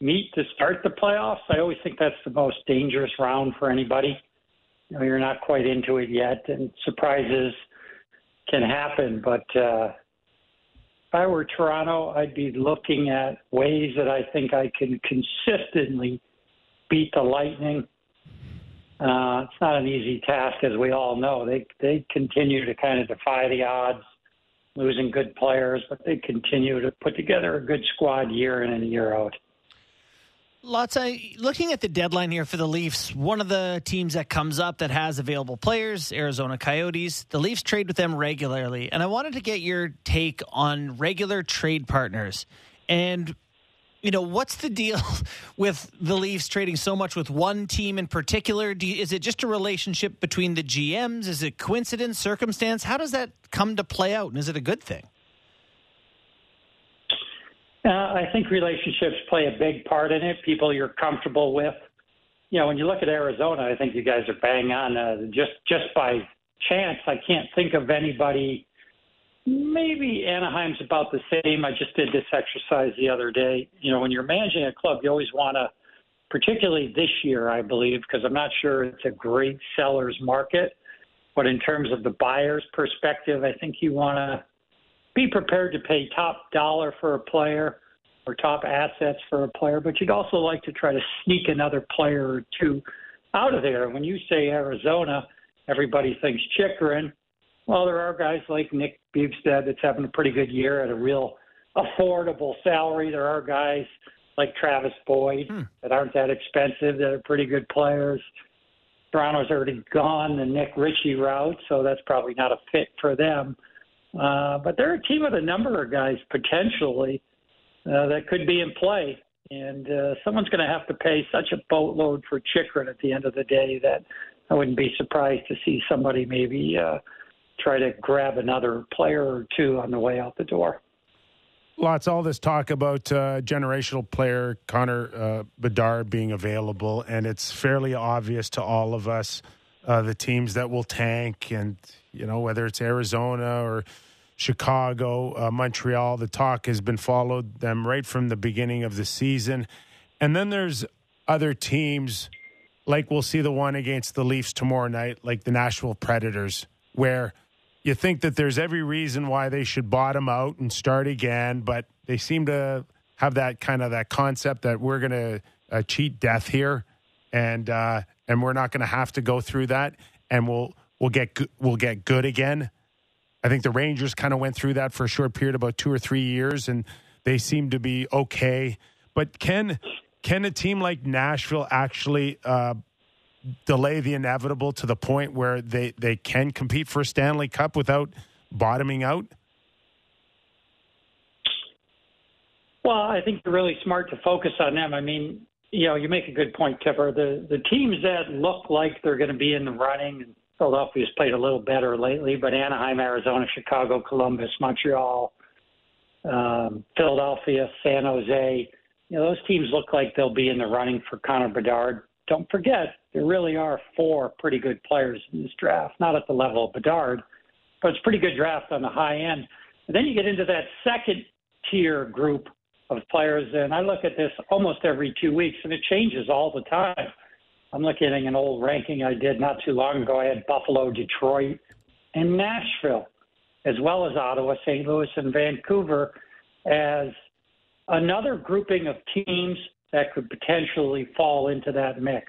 meet to start the playoffs. I always think that's the most dangerous round for anybody. You know, you're not quite into it yet, and surprises can happen. But uh, if I were Toronto, I'd be looking at ways that I think I can consistently beat the Lightning uh, it's not an easy task, as we all know. They they continue to kind of defy the odds, losing good players, but they continue to put together a good squad year in and year out. Lots of looking at the deadline here for the Leafs. One of the teams that comes up that has available players, Arizona Coyotes. The Leafs trade with them regularly, and I wanted to get your take on regular trade partners and you know, what's the deal with the Leafs trading so much with one team in particular? You, is it just a relationship between the GMs? Is it coincidence, circumstance? How does that come to play out, and is it a good thing? Uh, I think relationships play a big part in it. People you're comfortable with. You know, when you look at Arizona, I think you guys are bang on. Uh, just just by chance, I can't think of anybody Maybe Anaheim's about the same. I just did this exercise the other day. You know, when you're managing a club, you always want to, particularly this year, I believe, because I'm not sure it's a great seller's market. But in terms of the buyer's perspective, I think you want to be prepared to pay top dollar for a player or top assets for a player, but you'd also like to try to sneak another player or two out of there. When you say Arizona, everybody thinks Chychrun. Well, there are guys like Nick Bjugstad that's having a pretty good year at a real affordable salary. There are guys like Travis Boyd hmm. that aren't that expensive that are pretty good players. Toronto's already gone the Nick Ritchie route, so that's probably not a fit for them. Uh, but they're a team with a number of guys potentially uh, that could be in play. And uh, someone's going to have to pay such a boatload for Chychrun at the end of the day that I wouldn't be surprised to see somebody maybe uh, try to grab another player or two on the way out the door. Lots all this talk about uh, generational player Connor uh, Bedard being available, and it's fairly obvious to all of us uh, the teams that will tank, and you know whether it's Arizona or Chicago, uh, Montreal. The talk has been followed them right from the beginning of the season, and then there's other teams like we'll see the one against the Leafs tomorrow night, like the Nashville Predators, where you think that there's every reason why they should bottom out and start again, but they seem to have that kind of that concept that we're going to uh, cheat death here, and uh, and we're not going to have to go through that, and we'll we'll get we'll get good again. I think the Rangers kind of went through that for a short period, about two or three years, and they seem to be okay. But can can a team like Nashville actually uh, delay the inevitable to the point where they, they can compete for a Stanley Cup without bottoming out? Well, I think they're really smart to focus on them. I mean, you know, you make a good point, Kipper. The the teams that look like they're going to be in the running, and Philadelphia's played a little better lately, but Anaheim, Arizona, Chicago, Columbus, Montreal, um, Philadelphia, San Jose, you know, those teams look like they'll be in the running for Connor Bedard. Don't forget, there really are four pretty good players in this draft, not at the level of Bedard, but it's a pretty good draft on the high end. And then you get into that second tier group of players, and I look at this almost every two weeks, and it changes all the time. I'm looking at an old ranking I did not too long ago. I had Buffalo, Detroit, and Nashville, as well as Ottawa, St. Louis, and Vancouver, as another grouping of teams that could potentially fall into that mix.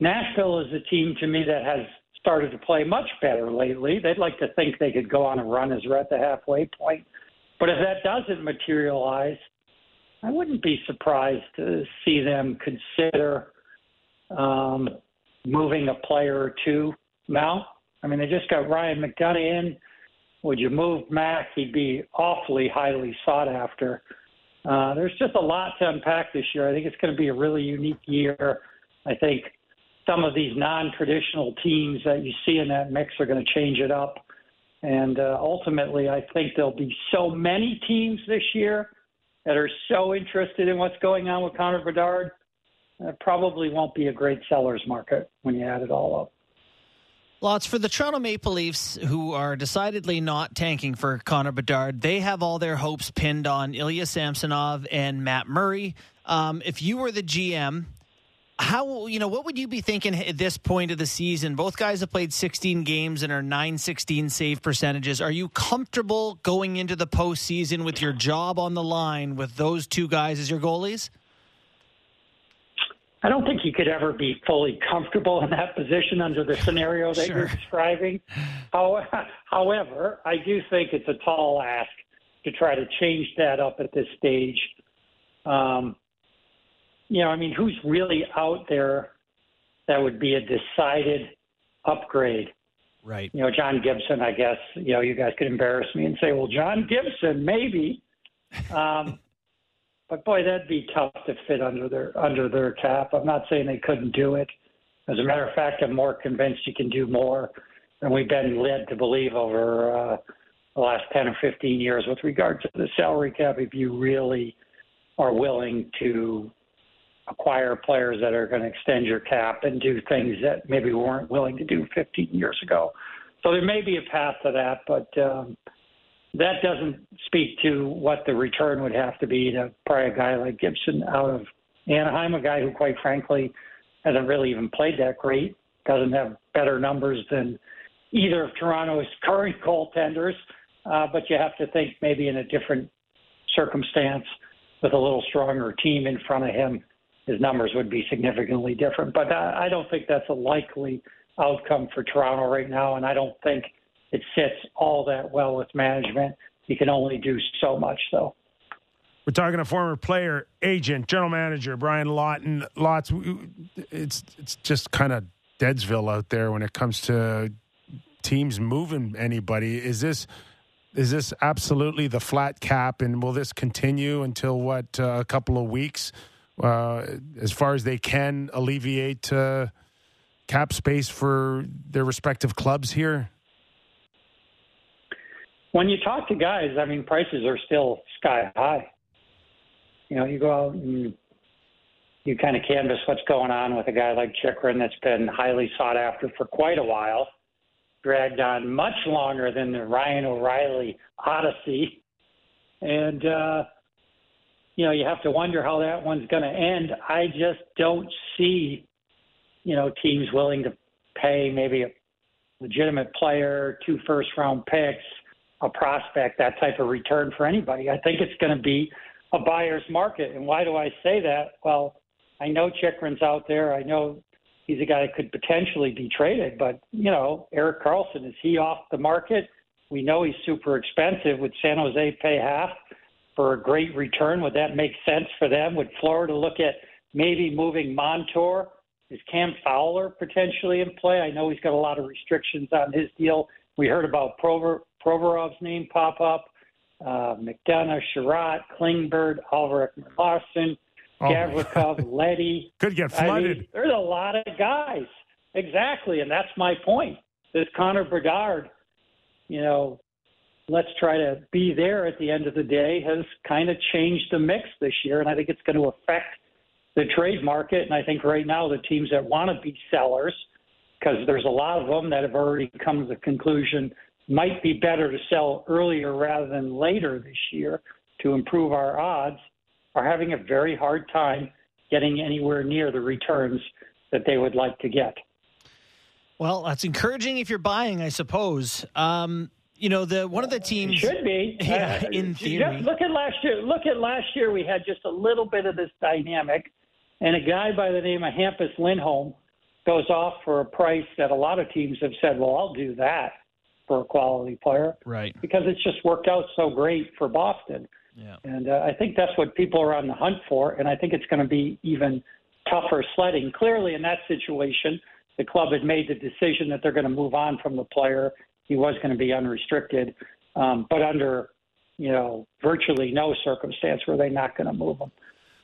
Nashville is a team to me that has started to play much better lately. They'd like to think they could go on a run as we're at the halfway point. But if that doesn't materialize, I wouldn't be surprised to see them consider um, moving a player or two now. I mean, they just got Ryan McDonagh in. Would you move Mac? He'd be awfully highly sought after. Uh, there's just a lot to unpack this year. I think it's going to be a really unique year. I think some of these non-traditional teams that you see in that mix are going to change it up. And uh, ultimately, I think there'll be so many teams this year that are so interested in what's going on with Connor Bedard. It probably won't be a great seller's market when you add it all up. Lots for the Toronto Maple Leafs, who are decidedly not tanking for Connor Bedard. They have all their hopes pinned on Ilya Samsonov and Matt Murray. Um, if you were the GM, how you know what would you be thinking at this point of the season? Both guys have played 16 games and are 916 save percentages. Are you comfortable going into the postseason with your job on the line with those two guys as your goalies? I don't think you could ever be fully comfortable in that position under the scenario that sure. you're describing. However, I do think it's a tall ask to try to change that up at this stage. Um, you know, I mean, who's really out there that would be a decided upgrade? Right. You know, John Gibson, I guess, you know, you guys could embarrass me and say, well, John Gibson, maybe. Um, but boy, that'd be tough to fit under their under their cap. I'm not saying they couldn't do it. As a matter of fact, I'm more convinced you can do more than we've been led to believe over uh, the last 10 or 15 years with regard to the salary cap. If you really are willing to acquire players that are going to extend your cap and do things that maybe we weren't willing to do 15 years ago. So there may be a path to that, but um, that doesn't speak to what the return would have to be to pry a guy like Gibson out of Anaheim, a guy who, quite frankly, hasn't really even played that great, doesn't have better numbers than either of Toronto's current goaltenders. Uh, but you have to think maybe in a different circumstance with a little stronger team in front of him, his numbers would be significantly different. But I, I don't think that's a likely outcome for Toronto right now, and I don't think it fits all that well with management. You can only do so much, though. We're talking to former player, agent, general manager Brian Lawton. Lots. It's it's just kind of Deadsville out there when it comes to teams moving anybody. Is this is this absolutely the flat cap, and will this continue until what uh, a couple of weeks? uh, as far as they can alleviate uh, cap space for their respective clubs here? When you talk to guys, I mean, prices are still sky high. You know, you go out and you kind of canvass what's going on with a guy like Chychrun that's been highly sought after for quite a while, dragged on much longer than the Ryan O'Reilly Odyssey. And, uh, you know, you have to wonder how that one's going to end. I just don't see, you know, teams willing to pay maybe a legitimate player, two first round picks, a prospect, that type of return for anybody. I think it's going to be a buyer's market. And why do I say that? Well, I know Chychrun's out there. I know he's a guy that could potentially be traded, but, you know, Erik Karlsson is he off the market? We know he's super expensive. Would San Jose pay half? for a great return. Would that make sense for them? Would Florida look at maybe moving Montour? Is Cam Fowler potentially in play? I know he's got a lot of restrictions on his deal. We heard about Prover, Provorov's name pop up. Uh, McDonagh, Chiarot, Klingberg, Oliver Larson, oh Gavrikov, Letty. Could get flooded. I mean, there's a lot of guys. Exactly, and that's my point. This Connor Bedard, you know, let's try to be there at the end of the day has kind of changed the mix this year. And I think it's going to affect the trade market. And I think right now the teams that want to be sellers, because there's a lot of them that have already come to the conclusion might be better to sell earlier rather than later this year to improve our odds, are having a very hard time getting anywhere near the returns that they would like to get. Well, that's encouraging if you're buying, I suppose. Um, you know the one of the teams it should be yeah, uh, in theory. look at last year. Look at last year. We had just a little bit of this dynamic, and a guy by the name of Hampus Lindholm goes off for a price that a lot of teams have said, "Well, I'll do that for a quality player," right? Because it's just worked out so great for Boston. Yeah. And uh, I think that's what people are on the hunt for, and I think it's going to be even tougher sledding. Clearly, in that situation, the club had made the decision that they're going to move on from the player he was going to be unrestricted, um, but under you know virtually no circumstance were they not going to move him,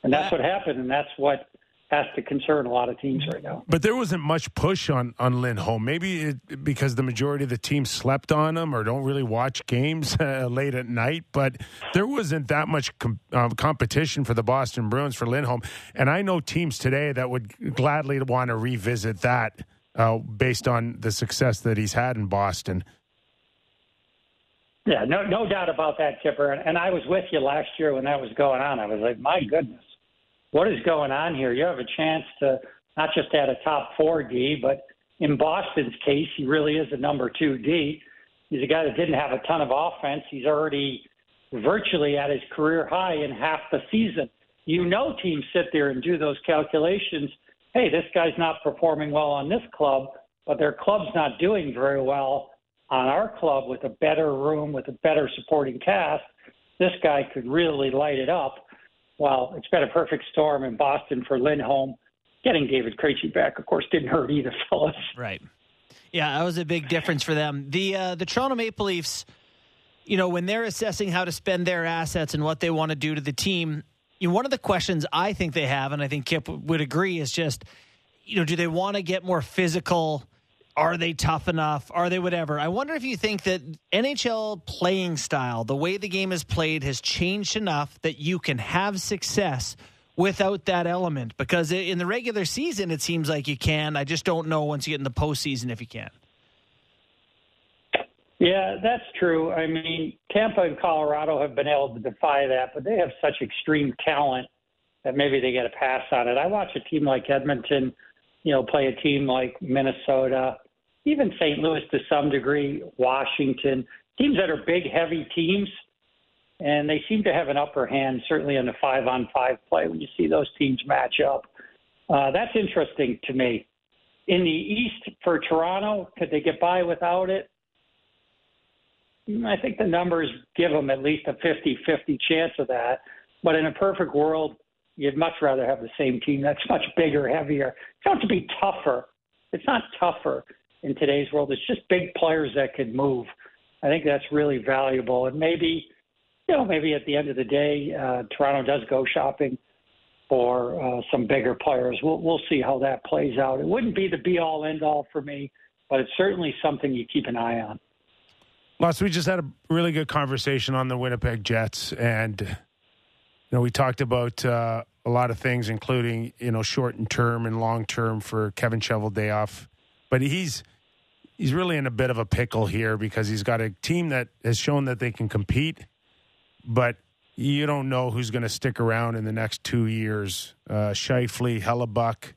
and that's what happened, and that's what has to concern a lot of teams right now. But there wasn't much push on on Lindholm. Maybe it, because the majority of the team slept on him or don't really watch games uh, late at night. But there wasn't that much com- um, competition for the Boston Bruins for Lindholm. And I know teams today that would gladly want to revisit that uh, based on the success that he's had in Boston. Yeah, no, no doubt about that, Kipper. And, and I was with you last year when that was going on. I was like, my goodness what is going on here? You have a chance to not just add a top four D, but in Boston's case, he really is a number two D. He's a guy that didn't have a ton of offense. He's already virtually at his career high in half the season. You know, teams sit there and do those calculations. Hey, this guy's not performing well on this club, but their club's not doing very well on our club with a better room, with a better supporting cast. This guy could really light it up well, it's been a perfect storm in Boston for Lindholm. Getting David Krejci back, of course, didn't hurt either, fellas. Right. Yeah, that was a big difference for them. The uh, the Toronto Maple Leafs, you know, when they're assessing how to spend their assets and what they want to do to the team, you know, one of the questions I think they have, and I think Kip would agree, is just, you know, do they want to get more physical? Are they tough enough? Are they whatever? I wonder if you think that NHL playing style, the way the game is played, has changed enough that you can have success without that element. Because in the regular season, it seems like you can. I just don't know once you get in the postseason if you can. Yeah, that's true. I mean, Tampa and Colorado have been able to defy that, but they have such extreme talent that maybe they get a pass on it. I watch a team like Edmonton, you know, play a team like Minnesota even St. Louis to some degree, Washington, teams that are big, heavy teams, and they seem to have an upper hand, certainly in the five on five play when you see those teams match up. Uh, that's interesting to me. In the East for Toronto, could they get by without it? I think the numbers give them at least a 50 50 chance of that. But in a perfect world, you'd much rather have the same team that's much bigger, heavier. It's not to be tougher. It's not tougher in today's world. It's just big players that could move. I think that's really valuable. And maybe, you know, maybe at the end of the day, uh, Toronto does go shopping for uh, some bigger players. We'll we'll see how that plays out. It wouldn't be the be all end all for me, but it's certainly something you keep an eye on. Lots. We just had a really good conversation on the Winnipeg Jets, and you know we talked about uh, a lot of things, including you know short and term and long term for Kevin Cheveldayoff. But he's he's really in a bit of a pickle here because he's got a team that has shown that they can compete, but you don't know who's going to stick around in the next two years. Uh, Scheifele, Hellebuyck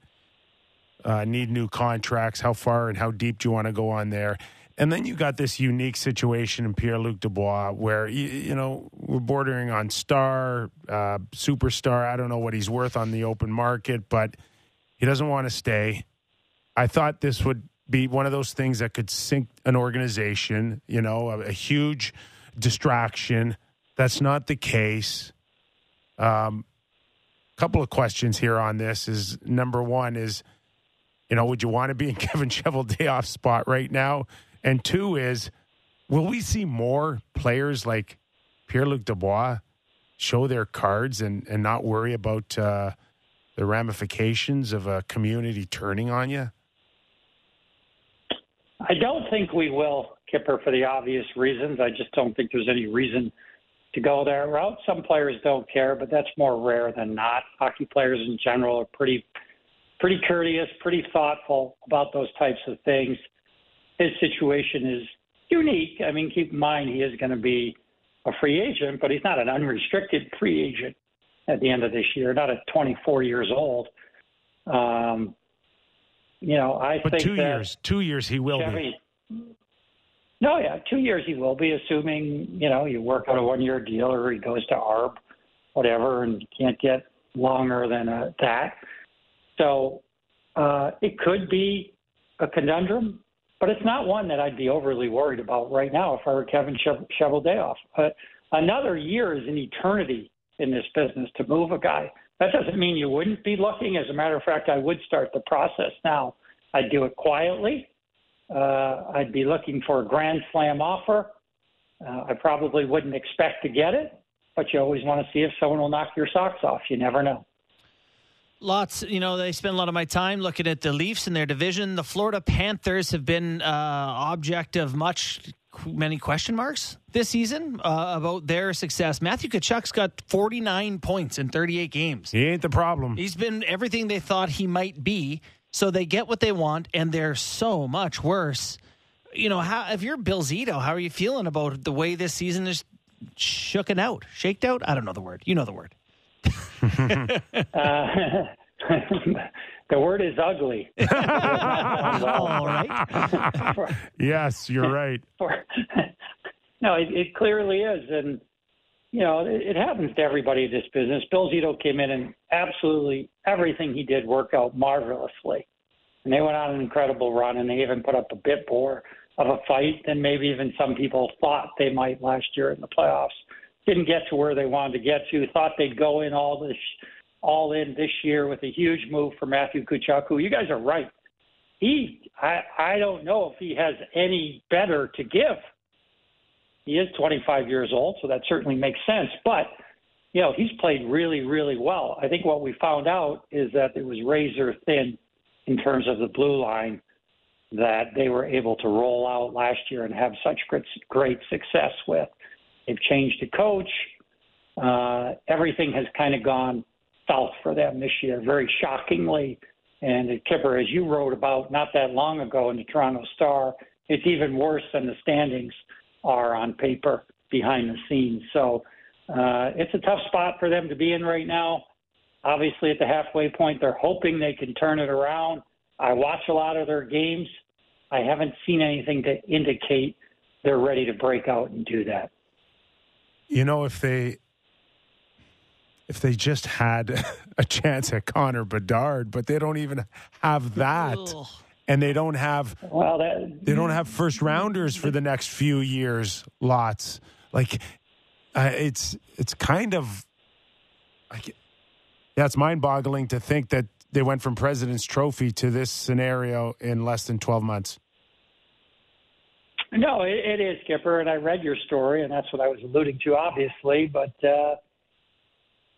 uh, need new contracts. How far and how deep do you want to go on there? And then you got this unique situation in Pierre Luc Dubois where, you, you, know, we're bordering on star, uh, superstar. I don't know what he's worth on the open market, but he doesn't want to stay. I thought this would be one of those things that could sink an organization, you know, a, a huge distraction. That's not the case. Um, couple of questions here on this is number one is, you know, would you want to be in Kevin Cheveldayoff's spot right now? And two is, will we see more players like Pierre Luc Dubois show their cards and, and not worry about uh, the ramifications of a community turning on you? I don't think we will, Kipper, for the obvious reasons. I just don't think there's any reason to go that route. Some players don't care, but that's more rare than not. Hockey players in general are pretty pretty courteous, pretty thoughtful about those types of things. His situation is unique. I mean, keep in mind he is going to be a free agent, but he's not an unrestricted free agent at the end of this year, not at 24 years old. Um, you know, I but think two years, two years he will Chevy, be. No, yeah, two years he will be, assuming you know you work out a one-year deal or he goes to ARB, whatever, and can't get longer than uh, that. So uh, it could be a conundrum, but it's not one that I'd be overly worried about right now if I were Kevin Cheveldayoff. But another year is an eternity in this business to move a guy. That doesn't mean you wouldn't be looking. As a matter of fact, I would start the process now. I'd do it quietly. uh, I'd be looking for a grand slam offer. Uh, I probably wouldn't expect to get it, but you always want to see if someone will knock your socks off. You never know. Lots, you know, they spend a lot of my time looking at the Leafs in their division. The Florida Panthers have been uh, object of much, many question marks this season uh, about their success. Matthew Tkachuk's got 49 points in 38 games. He ain't the problem. He's been everything they thought he might be. So they get what they want, and they're so much worse. You know, how if you're Bill Zito, how are you feeling about the way this season is shooken out, shaked out? I don't know the word. You know the word. Uh, the word is ugly. All right. yes, you're right. no, it, it clearly is, and you know it, it happens to everybody in this business. Bill Zito came in and absolutely everything he did worked out marvelously, and they went on an incredible run, and they even put up a bit more of a fight than maybe even some people thought they might last year in the playoffs. Didn't get to where they wanted to get to. Thought they'd go in all this, all in this year with a huge move for Matthew Tkachuk. You guys are right. He, I, I don't know if he has any better to give. He is 25 years old, so that certainly makes sense. But you know, he's played really, really well. I think what we found out is that it was razor thin in terms of the blue line that they were able to roll out last year and have such great, great success with. They've changed the coach. Uh, everything has kind of gone south for them this year, very shockingly. And Kipper, as you wrote about not that long ago in the Toronto Star, it's even worse than the standings are on paper behind the scenes. So uh, it's a tough spot for them to be in right now. Obviously, at the halfway point, they're hoping they can turn it around. I watch a lot of their games. I haven't seen anything to indicate they're ready to break out and do that. You know, if they if they just had a chance at Connor Bedard, but they don't even have that. Ugh. And they don't have Well, that, they don't have first rounders for the next few years. Lots like uh, it's it's kind of like yeah, it's mind boggling to think that they went from President's Trophy to this scenario in less than twelve months. No, it, it is, Kipper, and I read your story, and that's what I was alluding to, obviously. But uh,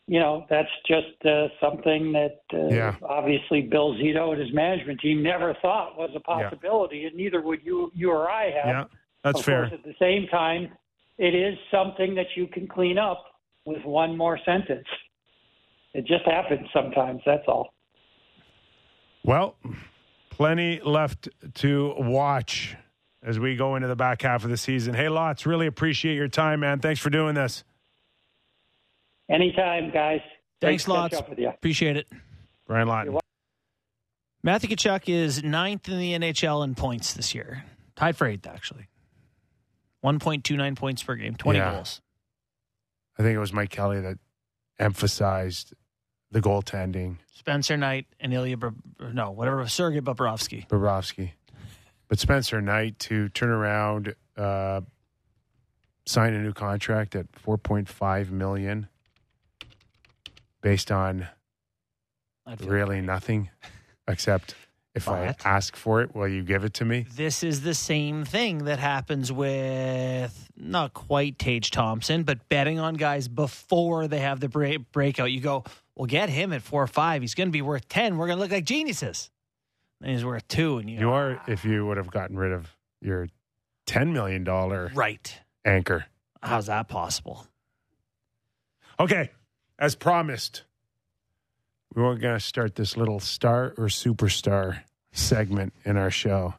you know, that's just uh, something that uh, Yeah. obviously Bill Zito and his management team never thought was a possibility, and neither would you, you or I have. Yeah, that's of fair. Course, at the same time, it is something that you can clean up with one more sentence. It just happens sometimes. That's all. Well, plenty left to watch as we go into the back half of the season. Hey, lots, really appreciate your time, man. Thanks for doing this. Anytime, guys. Great Thanks to catch lots. up with you. Appreciate it. Brian Lawton. Matthew Tkachuk is ninth in the NHL in points this year. Tied for eighth, actually. 1.29 points per game, 20 Yeah. goals. I think it was Mike Kelly that emphasized the goaltending, Spencer Knight and Ilya, Br- no, whatever, Sergei Bobrovsky. Bobrovsky. But Spencer Knight to turn around, uh, sign a new contract at 4.5 million based on really nothing except if But- I ask for it, will you give it to me? This is the same thing that happens with not quite Tage Thompson, but betting on guys before they have the break- breakout. You go, well, get him at four or five. He's going to be worth 10. We're going to look like geniuses. And he's worth two. And you, You are ah. if you would have gotten rid of your $10 million right. anchor. How's that possible? Okay, as promised, we were going to start this little star or superstar segment in our show.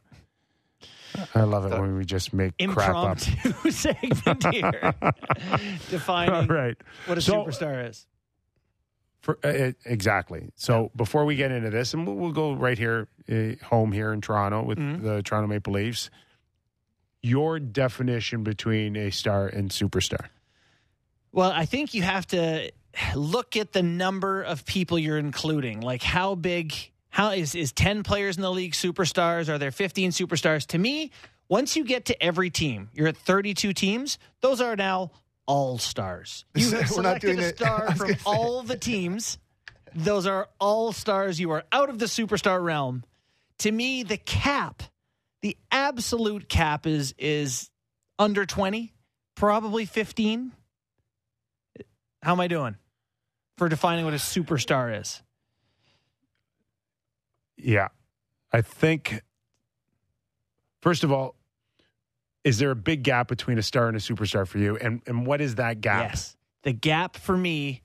I love it when we just make crap up. Impromptu segment here. Defining All right. what a So- superstar is. For, uh, exactly. So before we get into this, and we'll, we'll go right here, uh, home here in Toronto with Mhm. the Toronto Maple Leafs. Your definition between a star and superstar. Well, I think you have to look at the number of people you're including. Like how big how is is 10 players in the league superstars? Are there 15 superstars? To me, once you get to every team, you're at 32 teams, those are now all stars. You have not selected doing a it- star from all the teams. Those are all stars. You are out of the superstar realm. To me, the cap The absolute cap is is under 20, probably 15. How am I doing for defining what a superstar is? Yeah. I think, first of all, is there a big gap between a star and a superstar for you? And, and what is that gap? Yes. The gap for me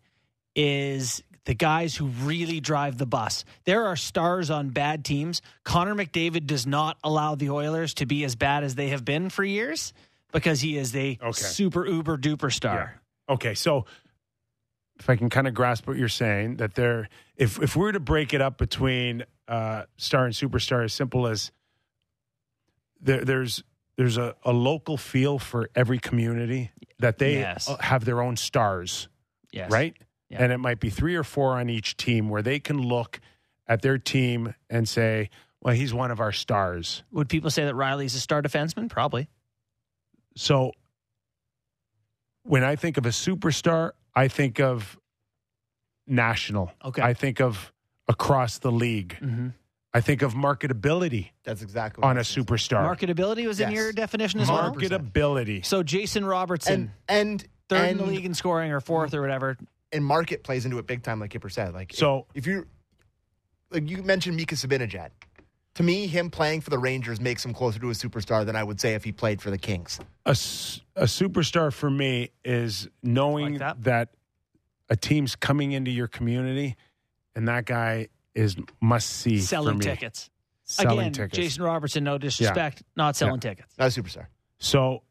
is the guys who really drive the bus. There are stars on bad teams. Connor McDavid does not allow the Oilers to be as bad as they have been for years because he is a Okay. super uber duper star. Okay, so if I can kind of grasp what you're saying, that there, if if we were to break it up between uh, star and superstar, as simple as there, there's there's a, a local feel for every community that they Yes. uh, have their own stars, Yes. right? Yeah. And it might be three or four on each team where they can look at their team and say, "Well, he's one of our stars." Would people say that Rielly's a star defenseman? Probably. So when I think of a superstar, I think of national. Okay. I think of across the league. Mm-hmm. I think of marketability That's exactly what on I a was gonna say. superstar. Marketability was in Yes. your definition as well. Marketability. So Jason Robertson, And and third and, in the league in scoring or fourth or whatever. and market plays into it big time, like Kipper said. Like So- if, if you like you mentioned Mika Zibanejad. To me, him playing for the Rangers makes him closer to a superstar than I would say if he played for the Kings. A, a superstar for me is knowing Like that. that. a team's coming into your community and that guy is must see for Selling me. tickets. Selling Again, tickets. Jason Robertson, no disrespect, not selling tickets. Not a superstar. So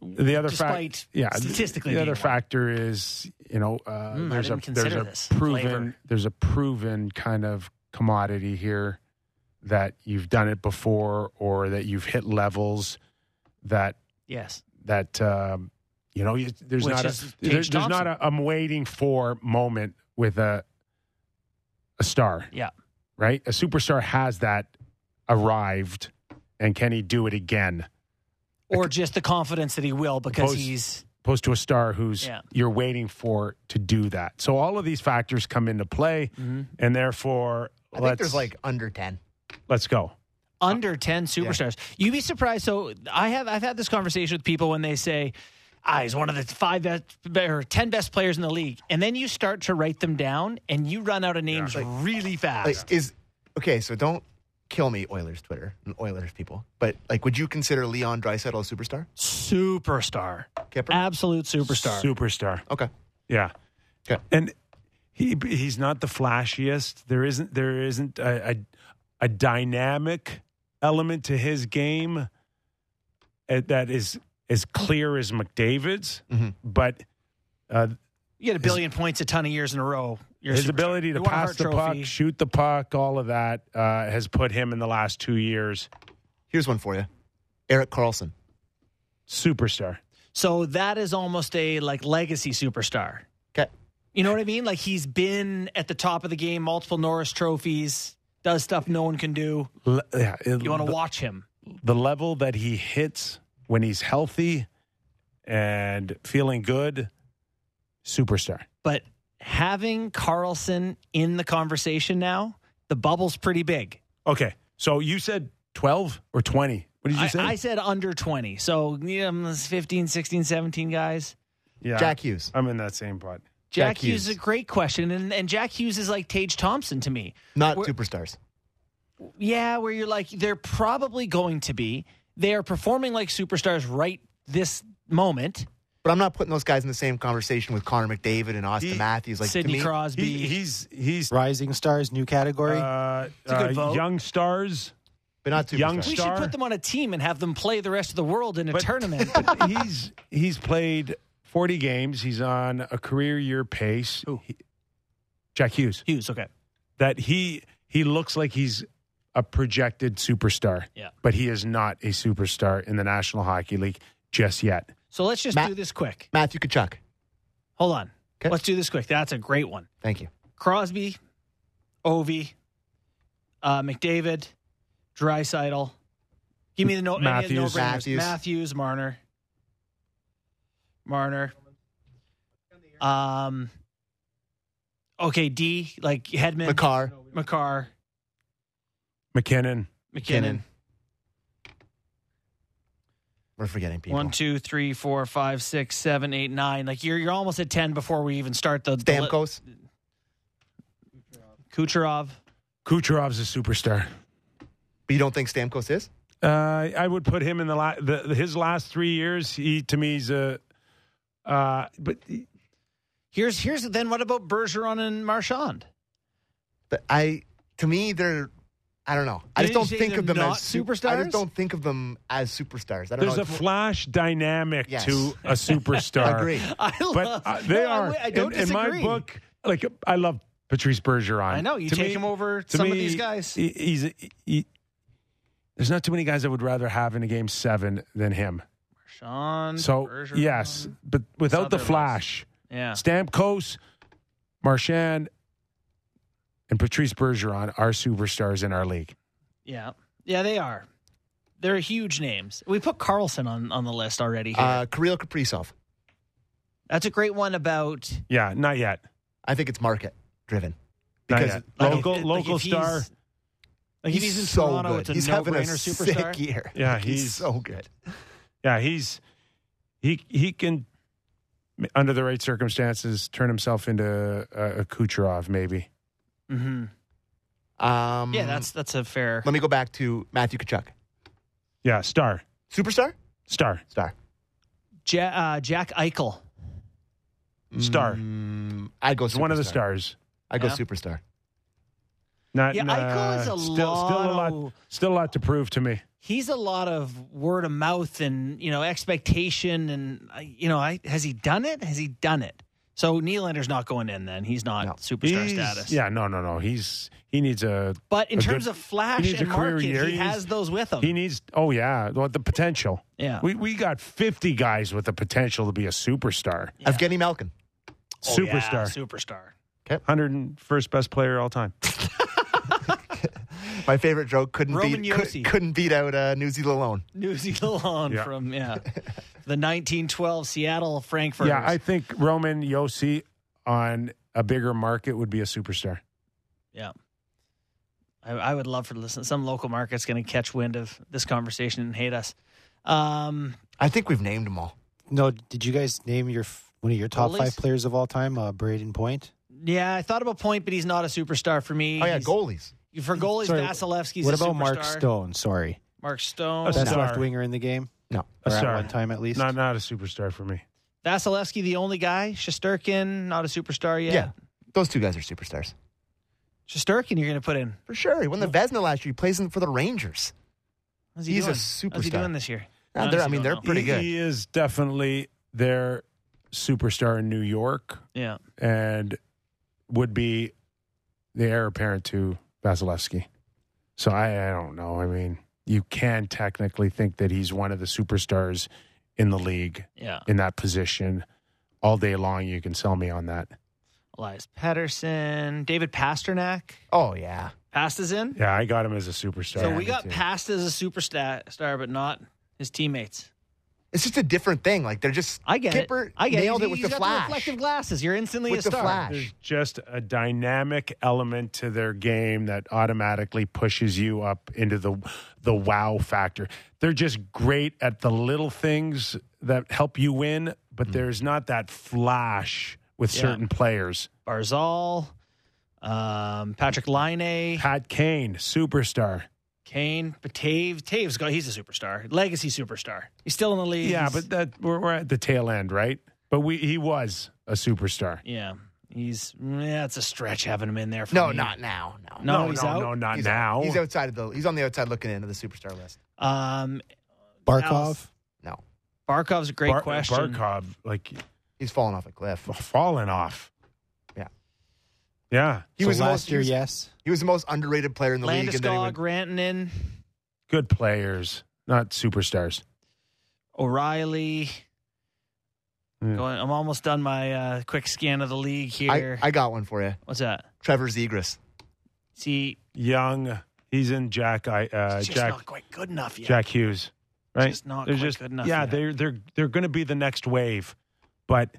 the other Despite fact, yeah, statistically the other being one. factor is you know uh, Mm, there's a there's a proven flavor. there's a proven kind of commodity here that you've done it before or that you've hit levels that Yes. that um, you know you, there's Which not a there- there's not Thompson. a I'm waiting for moment with a a star Yeah. right a superstar has that arrived and can he do it again Or just the confidence that he will because Opposed- he's opposed to a star who's Yeah. you're waiting for to do that. So all of these factors come into play, Mm-hmm. and therefore I let's think there's like under ten. Let's go. under 10 superstars. You'd be surprised. So I have I've had this conversation with people when they say, ah, he's one of the five best or 10 best players in the league. And then you start to write them down and you run out of names like really fast. Like is okay. So don't kill me, Oilers Twitter and Oilers people. But like, would you consider Leon Draisaitl a superstar? superstar. Kipper. Absolute superstar. Superstar. okay. Yeah. Okay. And he he's not the flashiest. There isn't there isn't a a, a dynamic element to his game uh, that is as clear as McDavid's, Mhm. but uh, you get a billion points a ton of years in a row. You're his ability to You won a pass the Trophy. puck, shoot the puck, all of that uh, has put him in the last two years Here's one for you, Erik Karlsson. superstar. So that is almost a like legacy superstar. Okay. You know what I mean? Like he's been at the top of the game, multiple Norris trophies, does stuff no one can do. Le- yeah, it- You want to the, watch him. the level that he hits when he's healthy and feeling good, superstar. But having Karlsson in the conversation now, the bubble's pretty big. Okay, so you said twelve or twenty? What did you I, say? I said under 20. So, yeah, um, 15, 16, 17 guys. yeah, Jack Hughes. I'm in that same pot. Jack, Jack Hughes is a great question. And, and Jack Hughes is like Tage Thompson to me. Not We're- superstars. Yeah, where you're like, they're probably going to be. They are performing like superstars right this moment. But I'm not putting those guys in the same conversation with Connor McDavid and Auston He- Matthews. Like Sidney to me, Crosby. He, he's he's Rising Stars, new category. uh, a good uh, vote. young stars. but not too young we should put them on a team and have them play the rest of the world in a But- tournament. But he's he's played 40 games. He's on a career year pace. He- Jack Hughes. Hughes, okay. That he he looks like he's a projected superstar. Yeah. But he is not a superstar in the National Hockey League just yet. So let's just Matt- do this quick. Matthew Tkachuk. Hold on. Okay. Let's do this quick. That's a great one. Thank you. Crosby, Ovi, uh, McDavid, Draisaitl. Give me the no Matthews. Matthews. Matthews. Matthews, Marner. Marner. Um Okay, D, like Hedman, Makar. Makar, MacKinnon. MacKinnon. We're forgetting people. One, two, three, four, five, six, seven, eight, nine. Like you're you're almost at ten before we even start the the li- Stamkos. Kucherov. Kucherov's a superstar. But you don't think Stamkos is? Uh, I would put him in the, la- the his last three years. He to me is a. Uh, but Here's here's then what about Bergeron and Marchand? But I, to me, they're. I don't know. I You just don't think of them not as superstars. I just don't think of them as superstars. I don't there's know. a flash dynamic Yes. to a superstar. I agree. I But love, uh, they No, are. I, I don't in, in my book, like I love Patrice Bergeron. I know you To take me- him over to some of these guys. he- he's. he- there's not too many guys I would rather have in a game seven than him. Marchand. So Bergeron. yes, but without the other ones. flash, Yeah. Stamkos, Marchand, and Patrice Bergeron are superstars in our league. Yeah. Yeah, they are. They're huge names. We put Karlsson on, on the list already here. Uh, Kirill Kaprizov. That's a great one about Yeah, not yet. I think it's market driven. Not Because yet. like, local if- like, local he's- star. Like if he's in so Toronto, good. it's a he's having a no-brainer superstar. sick year. Yeah, he's, he's- so good. Yeah, he's he he can under the right circumstances turn himself into a, a Kucherov maybe. hmm Um, Yeah, that's that's a fair. Let me go back to Matthew Tkachuk. Yeah, star Superstar? star Star. Ja- uh, Jack Eichel. star. Mm, I'd go He's one of the stars. I'd go Yeah. superstar. Not Yeah, nah, Eichel is a still, still a lot lot of- still a lot to prove to me. He's a lot of word of mouth and you know expectation and uh, you know I, has he done it? Has he done it? So Nylander's not going in. Then he's not No. superstar He's- status. Yeah, no, no, no. He's he needs a But in a terms good- of flash and a market, year. he He has those with him. he needs. Oh yeah, well, the potential. yeah. We we got fifty guys with the potential to be a superstar. Yeah. Evgeny Malkin. Oh, yeah, superstar. superstar. Hundred and first best player all time. My favorite joke couldn't Roman beat Yossi. could, couldn't beat out uh, New Zealand alone. New Zealand Yeah. from yeah, the 1912 Seattle Frankfurt. Yeah, I think Roman Josi on a bigger market would be a superstar. yeah. I, I would love for listen. Some local market's going to catch wind of this conversation and hate us. Um, I think we've named them all. No, did you guys name your one of your top Goalies? five players of all time, uh, Brayden Point? yeah, I thought about Point, but he's not a superstar for me. Oh yeah, He's- goalies. For goalies, Sorry, Vasilevskiy's what a about Mark superstar. Stone? Sorry, Mark Stone. A best star. left winger in the game, No. A or at star. one time at least. Not not a superstar for me. Vasilevskiy, the only guy. Shesterkin, not a superstar yet. Yeah. Those two guys are superstars. Shesterkin, you're going to put in. For sure. He won the Vezina last year. He plays in for the Rangers. How's he He's a doing? How's he superstar. doing this year? Yeah, they're- I Honestly mean, don't they're know. pretty he, good. He is definitely their superstar in New York Yeah. and would be the heir apparent to Vasilevskiy. So I, I don't know. I mean, you can technically think that he's one of the superstars in the league Yeah. in that position all day long. You can sell me on that. Elias Pettersson, David Pastrnak. Oh yeah. Past is in. Yeah, I got him as a superstar. So we got too. Past as a superstar, but not his teammates. It's just a different thing. Like they're just I get Kipper it. I get nailed it. it with He's the got flash. reflective glasses. You're instantly With a the star. flash. There's just a dynamic element to their game that automatically pushes you up into the the wow factor. They're just great at the little things that help you win, but there's not that flash with Yeah. certain players. Barzal, um, Patrik Laine, Pat Kane, superstar. Kane, but Toews. Toews, got he's a superstar, legacy superstar. He's still in the league. Yeah, but that we're, we're at the tail end, right? But we he was a superstar. yeah, he's yeah, it's a stretch having him in there. For No, me. not now. No. No, no, he's no, out. no, not He's, now. He's outside of the. He's on the outside looking into the superstar list. Um, Barkov. Dallas. No, Barkov's a great Bar- question. Barkov, like he's fallen off a cliff. falling off. Yeah. Yeah. He So was last most, year, he was, yes. He was the most underrated player in the league. And then he Landeskog, went, Rantanen, good players, not superstars. O'Reilly. Yeah. Going, I'm almost done my uh, quick scan of the league I, here. I got one for you. What's that? Trevor Zegras. See, Young, he's in Jack. I uh, it's just Jack not quite good enough yet. Jack Hughes, right? Just not they're quite just good enough yeah. yet. They're they're they're going to be the next wave, but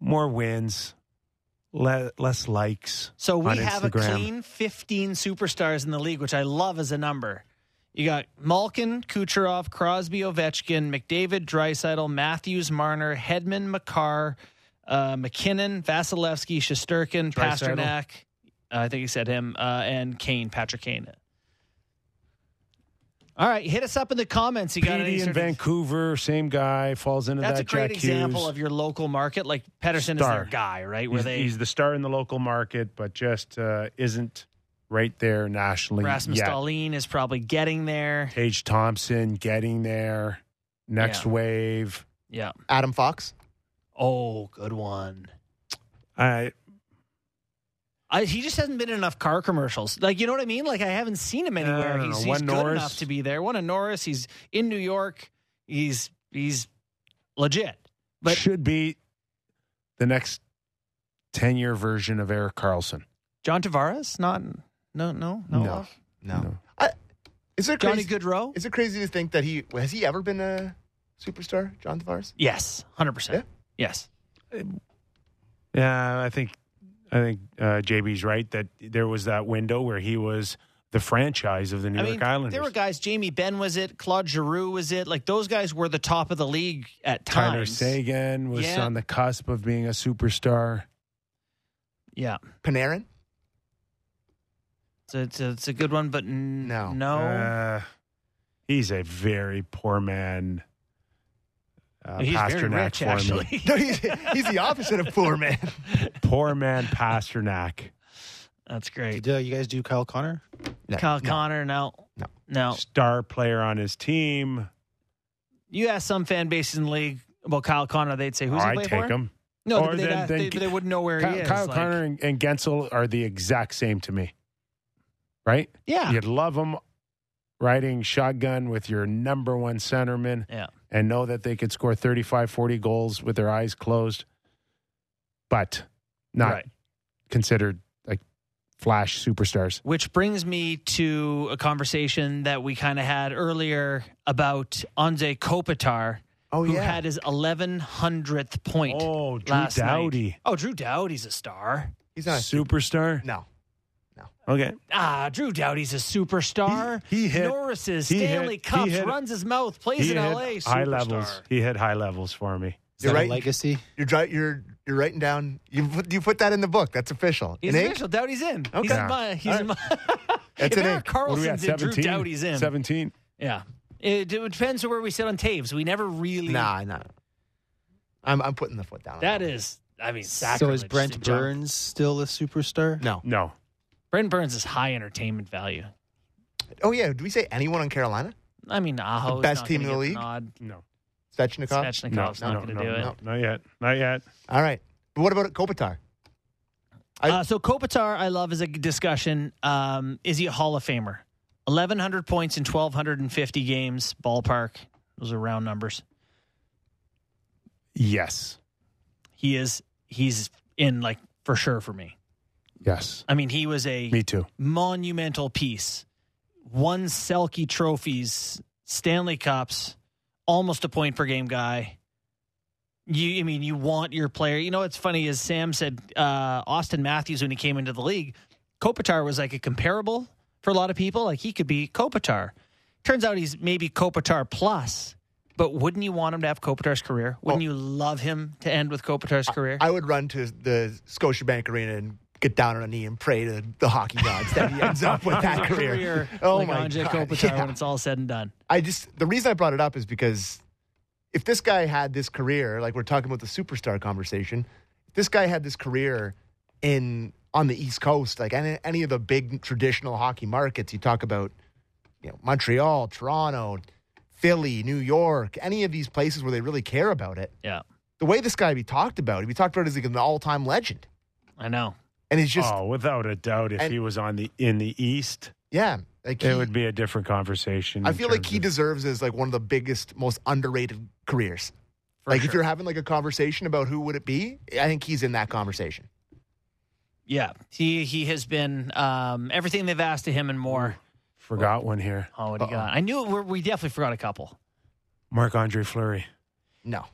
more wins, le- less likes. So we have a clean 15 superstars in the league, which I love as a number. You got Malkin, Kucherov, Crosby, Ovechkin, McDavid, Draisaitl, Matthews, Marner, Hedman, Makar, uh, MacKinnon, Vasilevskiy, Shesterkin. Pastrnak. Uh, I think he said him, uh, and Kane, Patrick Kane. All right, hit us up in the comments. You got any Petey in Vancouver, same guy, falls into That's that a great Jack example Hughes. of your local market. Like Pettersson Star. is their guy, right? Where he's, they he's the star in the local market, but just uh, isn't right there nationally Rasmus yet. Dahlin is probably getting there. Tage Thompson getting there. Next Yeah. wave. Yeah. Adam Fox. Oh, good one. I I, he just hasn't been in enough car commercials. Like, you know what I mean? Like, I haven't seen him anywhere. don't he's he's One good Norris. enough to be there. One in Norris. He's in New York. He's he's legit. But should be the next ten year version of Erik Karlsson. John Tavares, not no no no. No. No. No. I, is it Johnny crazy? Goodrow. Is it crazy to think that he has he ever been a superstar, John Tavares? Yes, hundred Yeah? percent. Yes. Yeah, I think I think uh, JB's right that there was that window where he was the franchise of the New I York mean, Islanders. there were guys. Jamie Benn was it. Claude Giroux was it. Like those guys were the top of the league at times. Tyler times. Seguin was Yeah. on the cusp of being a superstar. Yeah, Panarin? it's a, it's a, it's a good one, but n- No. no. Uh, he's a very poor man. Uh, He's very Pastrnak rich, for actually. me. No, he's, he's the opposite of poor man. Poor man Pastrnak. That's great. Did uh, you guys do Kyle Connor? No, Kyle no. Connor, no, No. no. Star player on his team. You ask some fan bases in the league about Kyle Connor, they'd say, "Who's Oh, he I'd play take for?" him. No, Or they'd then- ask- then they, they wouldn't know where Kyle, he is. Kyle like- Connor and, and Guentzel are the exact same to me. Right? yeah, You'd love them riding shotgun with your number one centerman yeah. And know that they could score 35, 40 goals with their eyes closed, but not Right. considered like flash superstars. Which brings me to a conversation that we kind of had earlier about Anze Kopitar, Oh, who yeah. had his 1100th point. Oh, Drew last night. Doughty. Oh, Drew Doughty's a star. he's not a Superstar? No. Okay. Ah, Drew Doughty's a superstar. He- he hit- Norris's he hit- Stanley he Cups, hit- runs his mouth, plays He in hit LA. high superstar. levels. He hit high levels for me. Is You're that right. a legacy? You're you're you're writing down. You put, you put that in the book. That's official. He's in ink? official. Doughty's in. He's Okay. in my. He's All in my. That's if an Eric ink. What are we at? Karlsson's in, Drew 17? Doughty's in. 17. Yeah. It, it depends on where we sit on Toews. We never really. Nah, nah. I'm I'm putting the foot down. on That one. I mean, So is Brent to jump. Burns still a superstar? no. No. Brent Burns is high entertainment value. Oh yeah. Do we say anyone on Carolina? I mean, Aho The best team in the league? Nod. No. Svechnikov. Svechnikov's no, not no, going to no, do it. no, not yet. Not yet. All right. But what about Kopitar? I- uh, so Kopitar, I love as a discussion. Um, is he a Hall of Famer? Eleven hundred points in twelve hundred and fifty games, ballpark. Those are round numbers. Yes. He is. He's in like for sure for me. Yes. I mean, he was a Me too. monumental piece. Won Selke trophies, Stanley Cups, almost a point per game guy. You, I mean, you want your player. You know, what's funny is Sam said uh, Auston Matthews when he came into the league, Kopitar was like a comparable for a lot of people. Like he could be Kopitar. Turns out he's maybe Kopitar plus. But wouldn't you want him to have Kopitar's career? Wouldn't you love him to end with Kopitar's career? I would run to the Scotiabank Arena and get down on a knee and pray to the hockey gods that he ends up with that career. Oh like my god! Kopitar Yeah. when it's all said and done. I just the reason I brought it up is because if this guy had this career, like we're talking about the superstar conversation, if this guy had this career in on the East Coast, like any, any of the big traditional hockey markets, you talk about, you know, Montreal, Toronto, Philly, New York, any of these places where they really care about it. Yeah, The way this guy be talked about, he'd be talked about as like an all-time legend, I know. And it's just oh, without a doubt, if and- he was on the in the East, yeah, like it would be a different conversation. I feel like he of- deserves as like one of the biggest, most underrated careers. For like if you're having like a conversation about who would it be, I think he's in that conversation. Yeah, he he has been um, everything they've asked of him and more. forgot one here. Oh, what he got? I knew it, we're, we definitely forgot a couple. Marc Andre Fleury. No,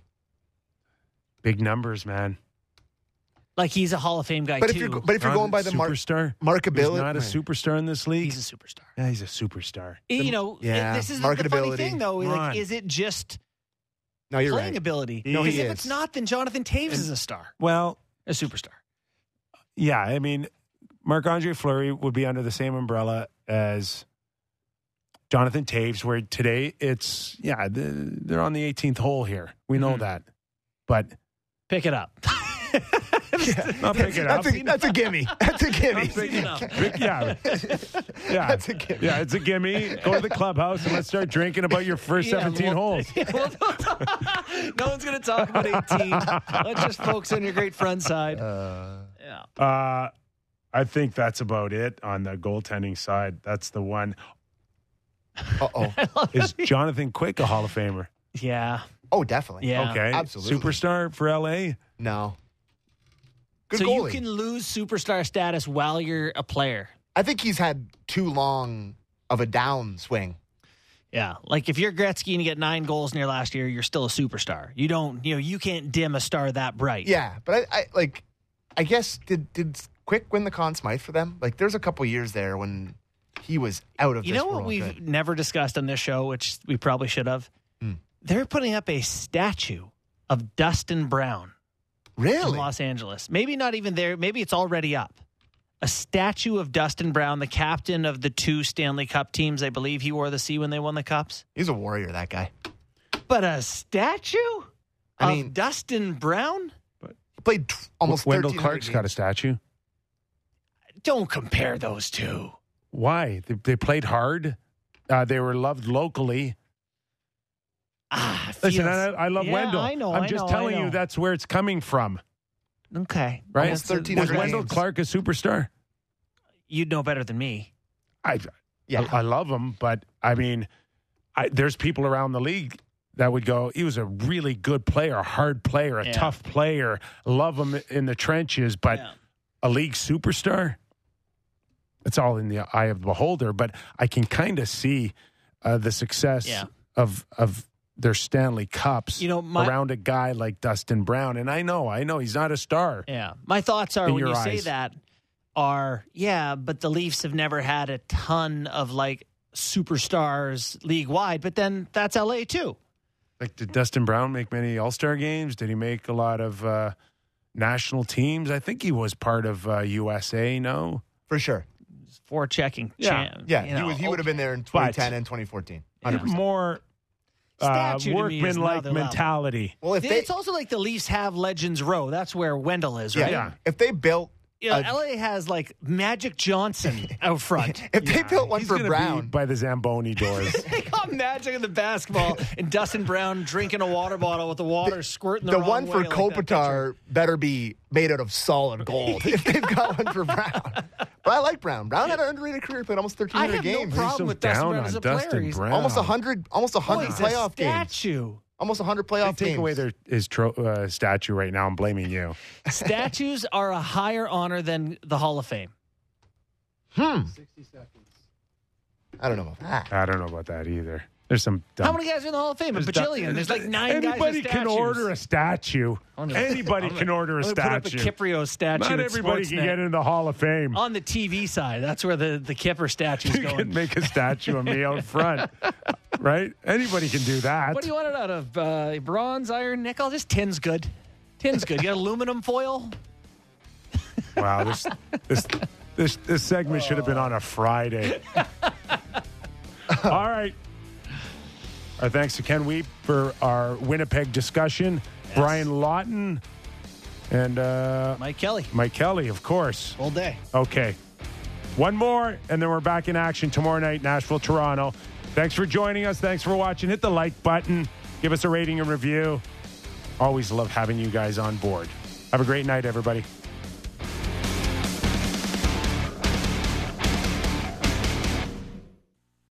Big numbers, man. Like he's a Hall of Fame guy But too. if you're but if you're going by the mar- superstar, markability, he's not a superstar in this league. he's a superstar. yeah, he's a superstar. you know, yeah, this is the funny thing though. Like, is it just no, you're playing right. ability? No, Because he if is. it's not, then Jonathan Toews is a star, Well, a superstar. yeah, I mean, Marc Andre Fleury would be under the same umbrella as Jonathan Toews, where today it's yeah, the, they're on the 18th hole here. We know Mhm. that, but Pick it up. not pick it up. That's a, that's a gimme. That's a gimme. Pick it up. Big- yeah, yeah, That's a gimme. yeah. It's a gimme. Go to the clubhouse and let's start drinking about your first Yeah, 17 well- holes. no one's going to talk about 18. Let's just focus on your great front side. yeah. Uh, I think that's about it on the goaltending side. That's the one. Uh oh. Is Jonathan Quick a Hall of Famer? Yeah. Oh, definitely. Yeah. Okay, absolutely. Superstar for LA. No. Good so goalie. you can lose superstar status while you're a player. I think he's had too long of a downswing. Yeah. Like if you're Gretzky and you get nine goals in your last year, you're still a superstar. You don't, you know, you can't dim a star that bright. Yeah, but I, I like. I guess did did Quick win the Conn Smythe for them? Like, there's a couple years there when he was out of. You know what we've good. never discussed on this show, which we probably should have? Hmm. They're putting up a statue of Dustin Brown in really Los Angeles. Maybe not even there. Maybe it's already up. A statue of Dustin Brown, the captain of the two Stanley Cup teams. I believe he wore the C when they won the Cups. he's a warrior. That guy But a statue I of mean- Dustin Brown? he played t- almost. Wendell 1,300 Clark's got a games. statue. Don't compare those two. Why? They, they played hard. Uh, they were loved locally. Ah, it Listen, I, I love Yeah, Wendell. I know. I'm I just know, telling you that's where it's coming from, Okay. right? Almost That's a- 1,300 Was Wendell games. Clark a superstar? You'd know better than me. I, Yeah, I, I love him, but I mean, I, there's people around the league that would go, he was a really good player, a hard player, a Yeah. tough player, love him in the trenches, but Yeah. a league superstar? It's all in the eye of the beholder, but I can kind of see uh, the success Yeah. of of their Stanley Cups You know, my- around a guy like Dustin Brown. And I know, I know he's not a star. Yeah. My thoughts are when your you say that are, yeah, but the Leafs have never had a ton of like superstars league wide, but then that's LA too. Like, did Dustin Brown make many All Star games? Did he make a lot of uh, national teams? I think he was part of uh, USA. No, for sure. For checking. Yeah. champ, Yeah, you he was. He would have been there in But- 2010 and 2014. 100%. more uh, Statue me workman like another mentality. Well, if they, It's also like the Leafs have Legends Row. That's where Wendell is, right? Yeah. if they built, You know, Uh, LA has like Magic Johnson out front. if they built one He's for Brown, be by the Zamboni doors. they got Magic in the basketball and Dustin Brown drinking a water bottle with the water squirting the, the wrong one for way, like. Kopitar better be made out of solid gold if they've got one for Brown. But I like Brown. Brown had an underrated career, played almost I 1,300 have games. no problem so with Dustin Brown on as a Dustin player. He's Brown. Almost 100, almost 100 Oh, playoff a games. Statue. Almost 100 They playoff take games. away their his tro- uh, statue right now. I'm blaming you. Statues are a higher honor than the Hall of Fame. hmm. I don't know about that. I don't know about that either. There's some. Dumb, How many guys are in the Hall of Fame? A there's dumb- bajillion. There's like nine Anybody can order a statue. Gonna- Anybody can order a gonna Put up a Kypreos statue. Not everybody can get into the Hall of Fame. on the TV side. That's where the the Kipper statue's You can make a statue of me out front, right? Anybody can do that. What do you want it out of? Uh, bronze, iron, nickel? Just tin's good. Tin's good. You got aluminum foil? Wow, this this this this segment should have been on a Friday. All right. Our thanks to Ken Wiebe for our Winnipeg discussion. Brian Lawton and uh, Mike Kelly. Mike Kelly, of course. All day. Okay. One more, and then we're back in action tomorrow night, Nashville, Toronto. Thanks for joining us. Thanks for watching. Hit the like button. Give us a rating and review. Always love having you guys on board. Have a great night, everybody.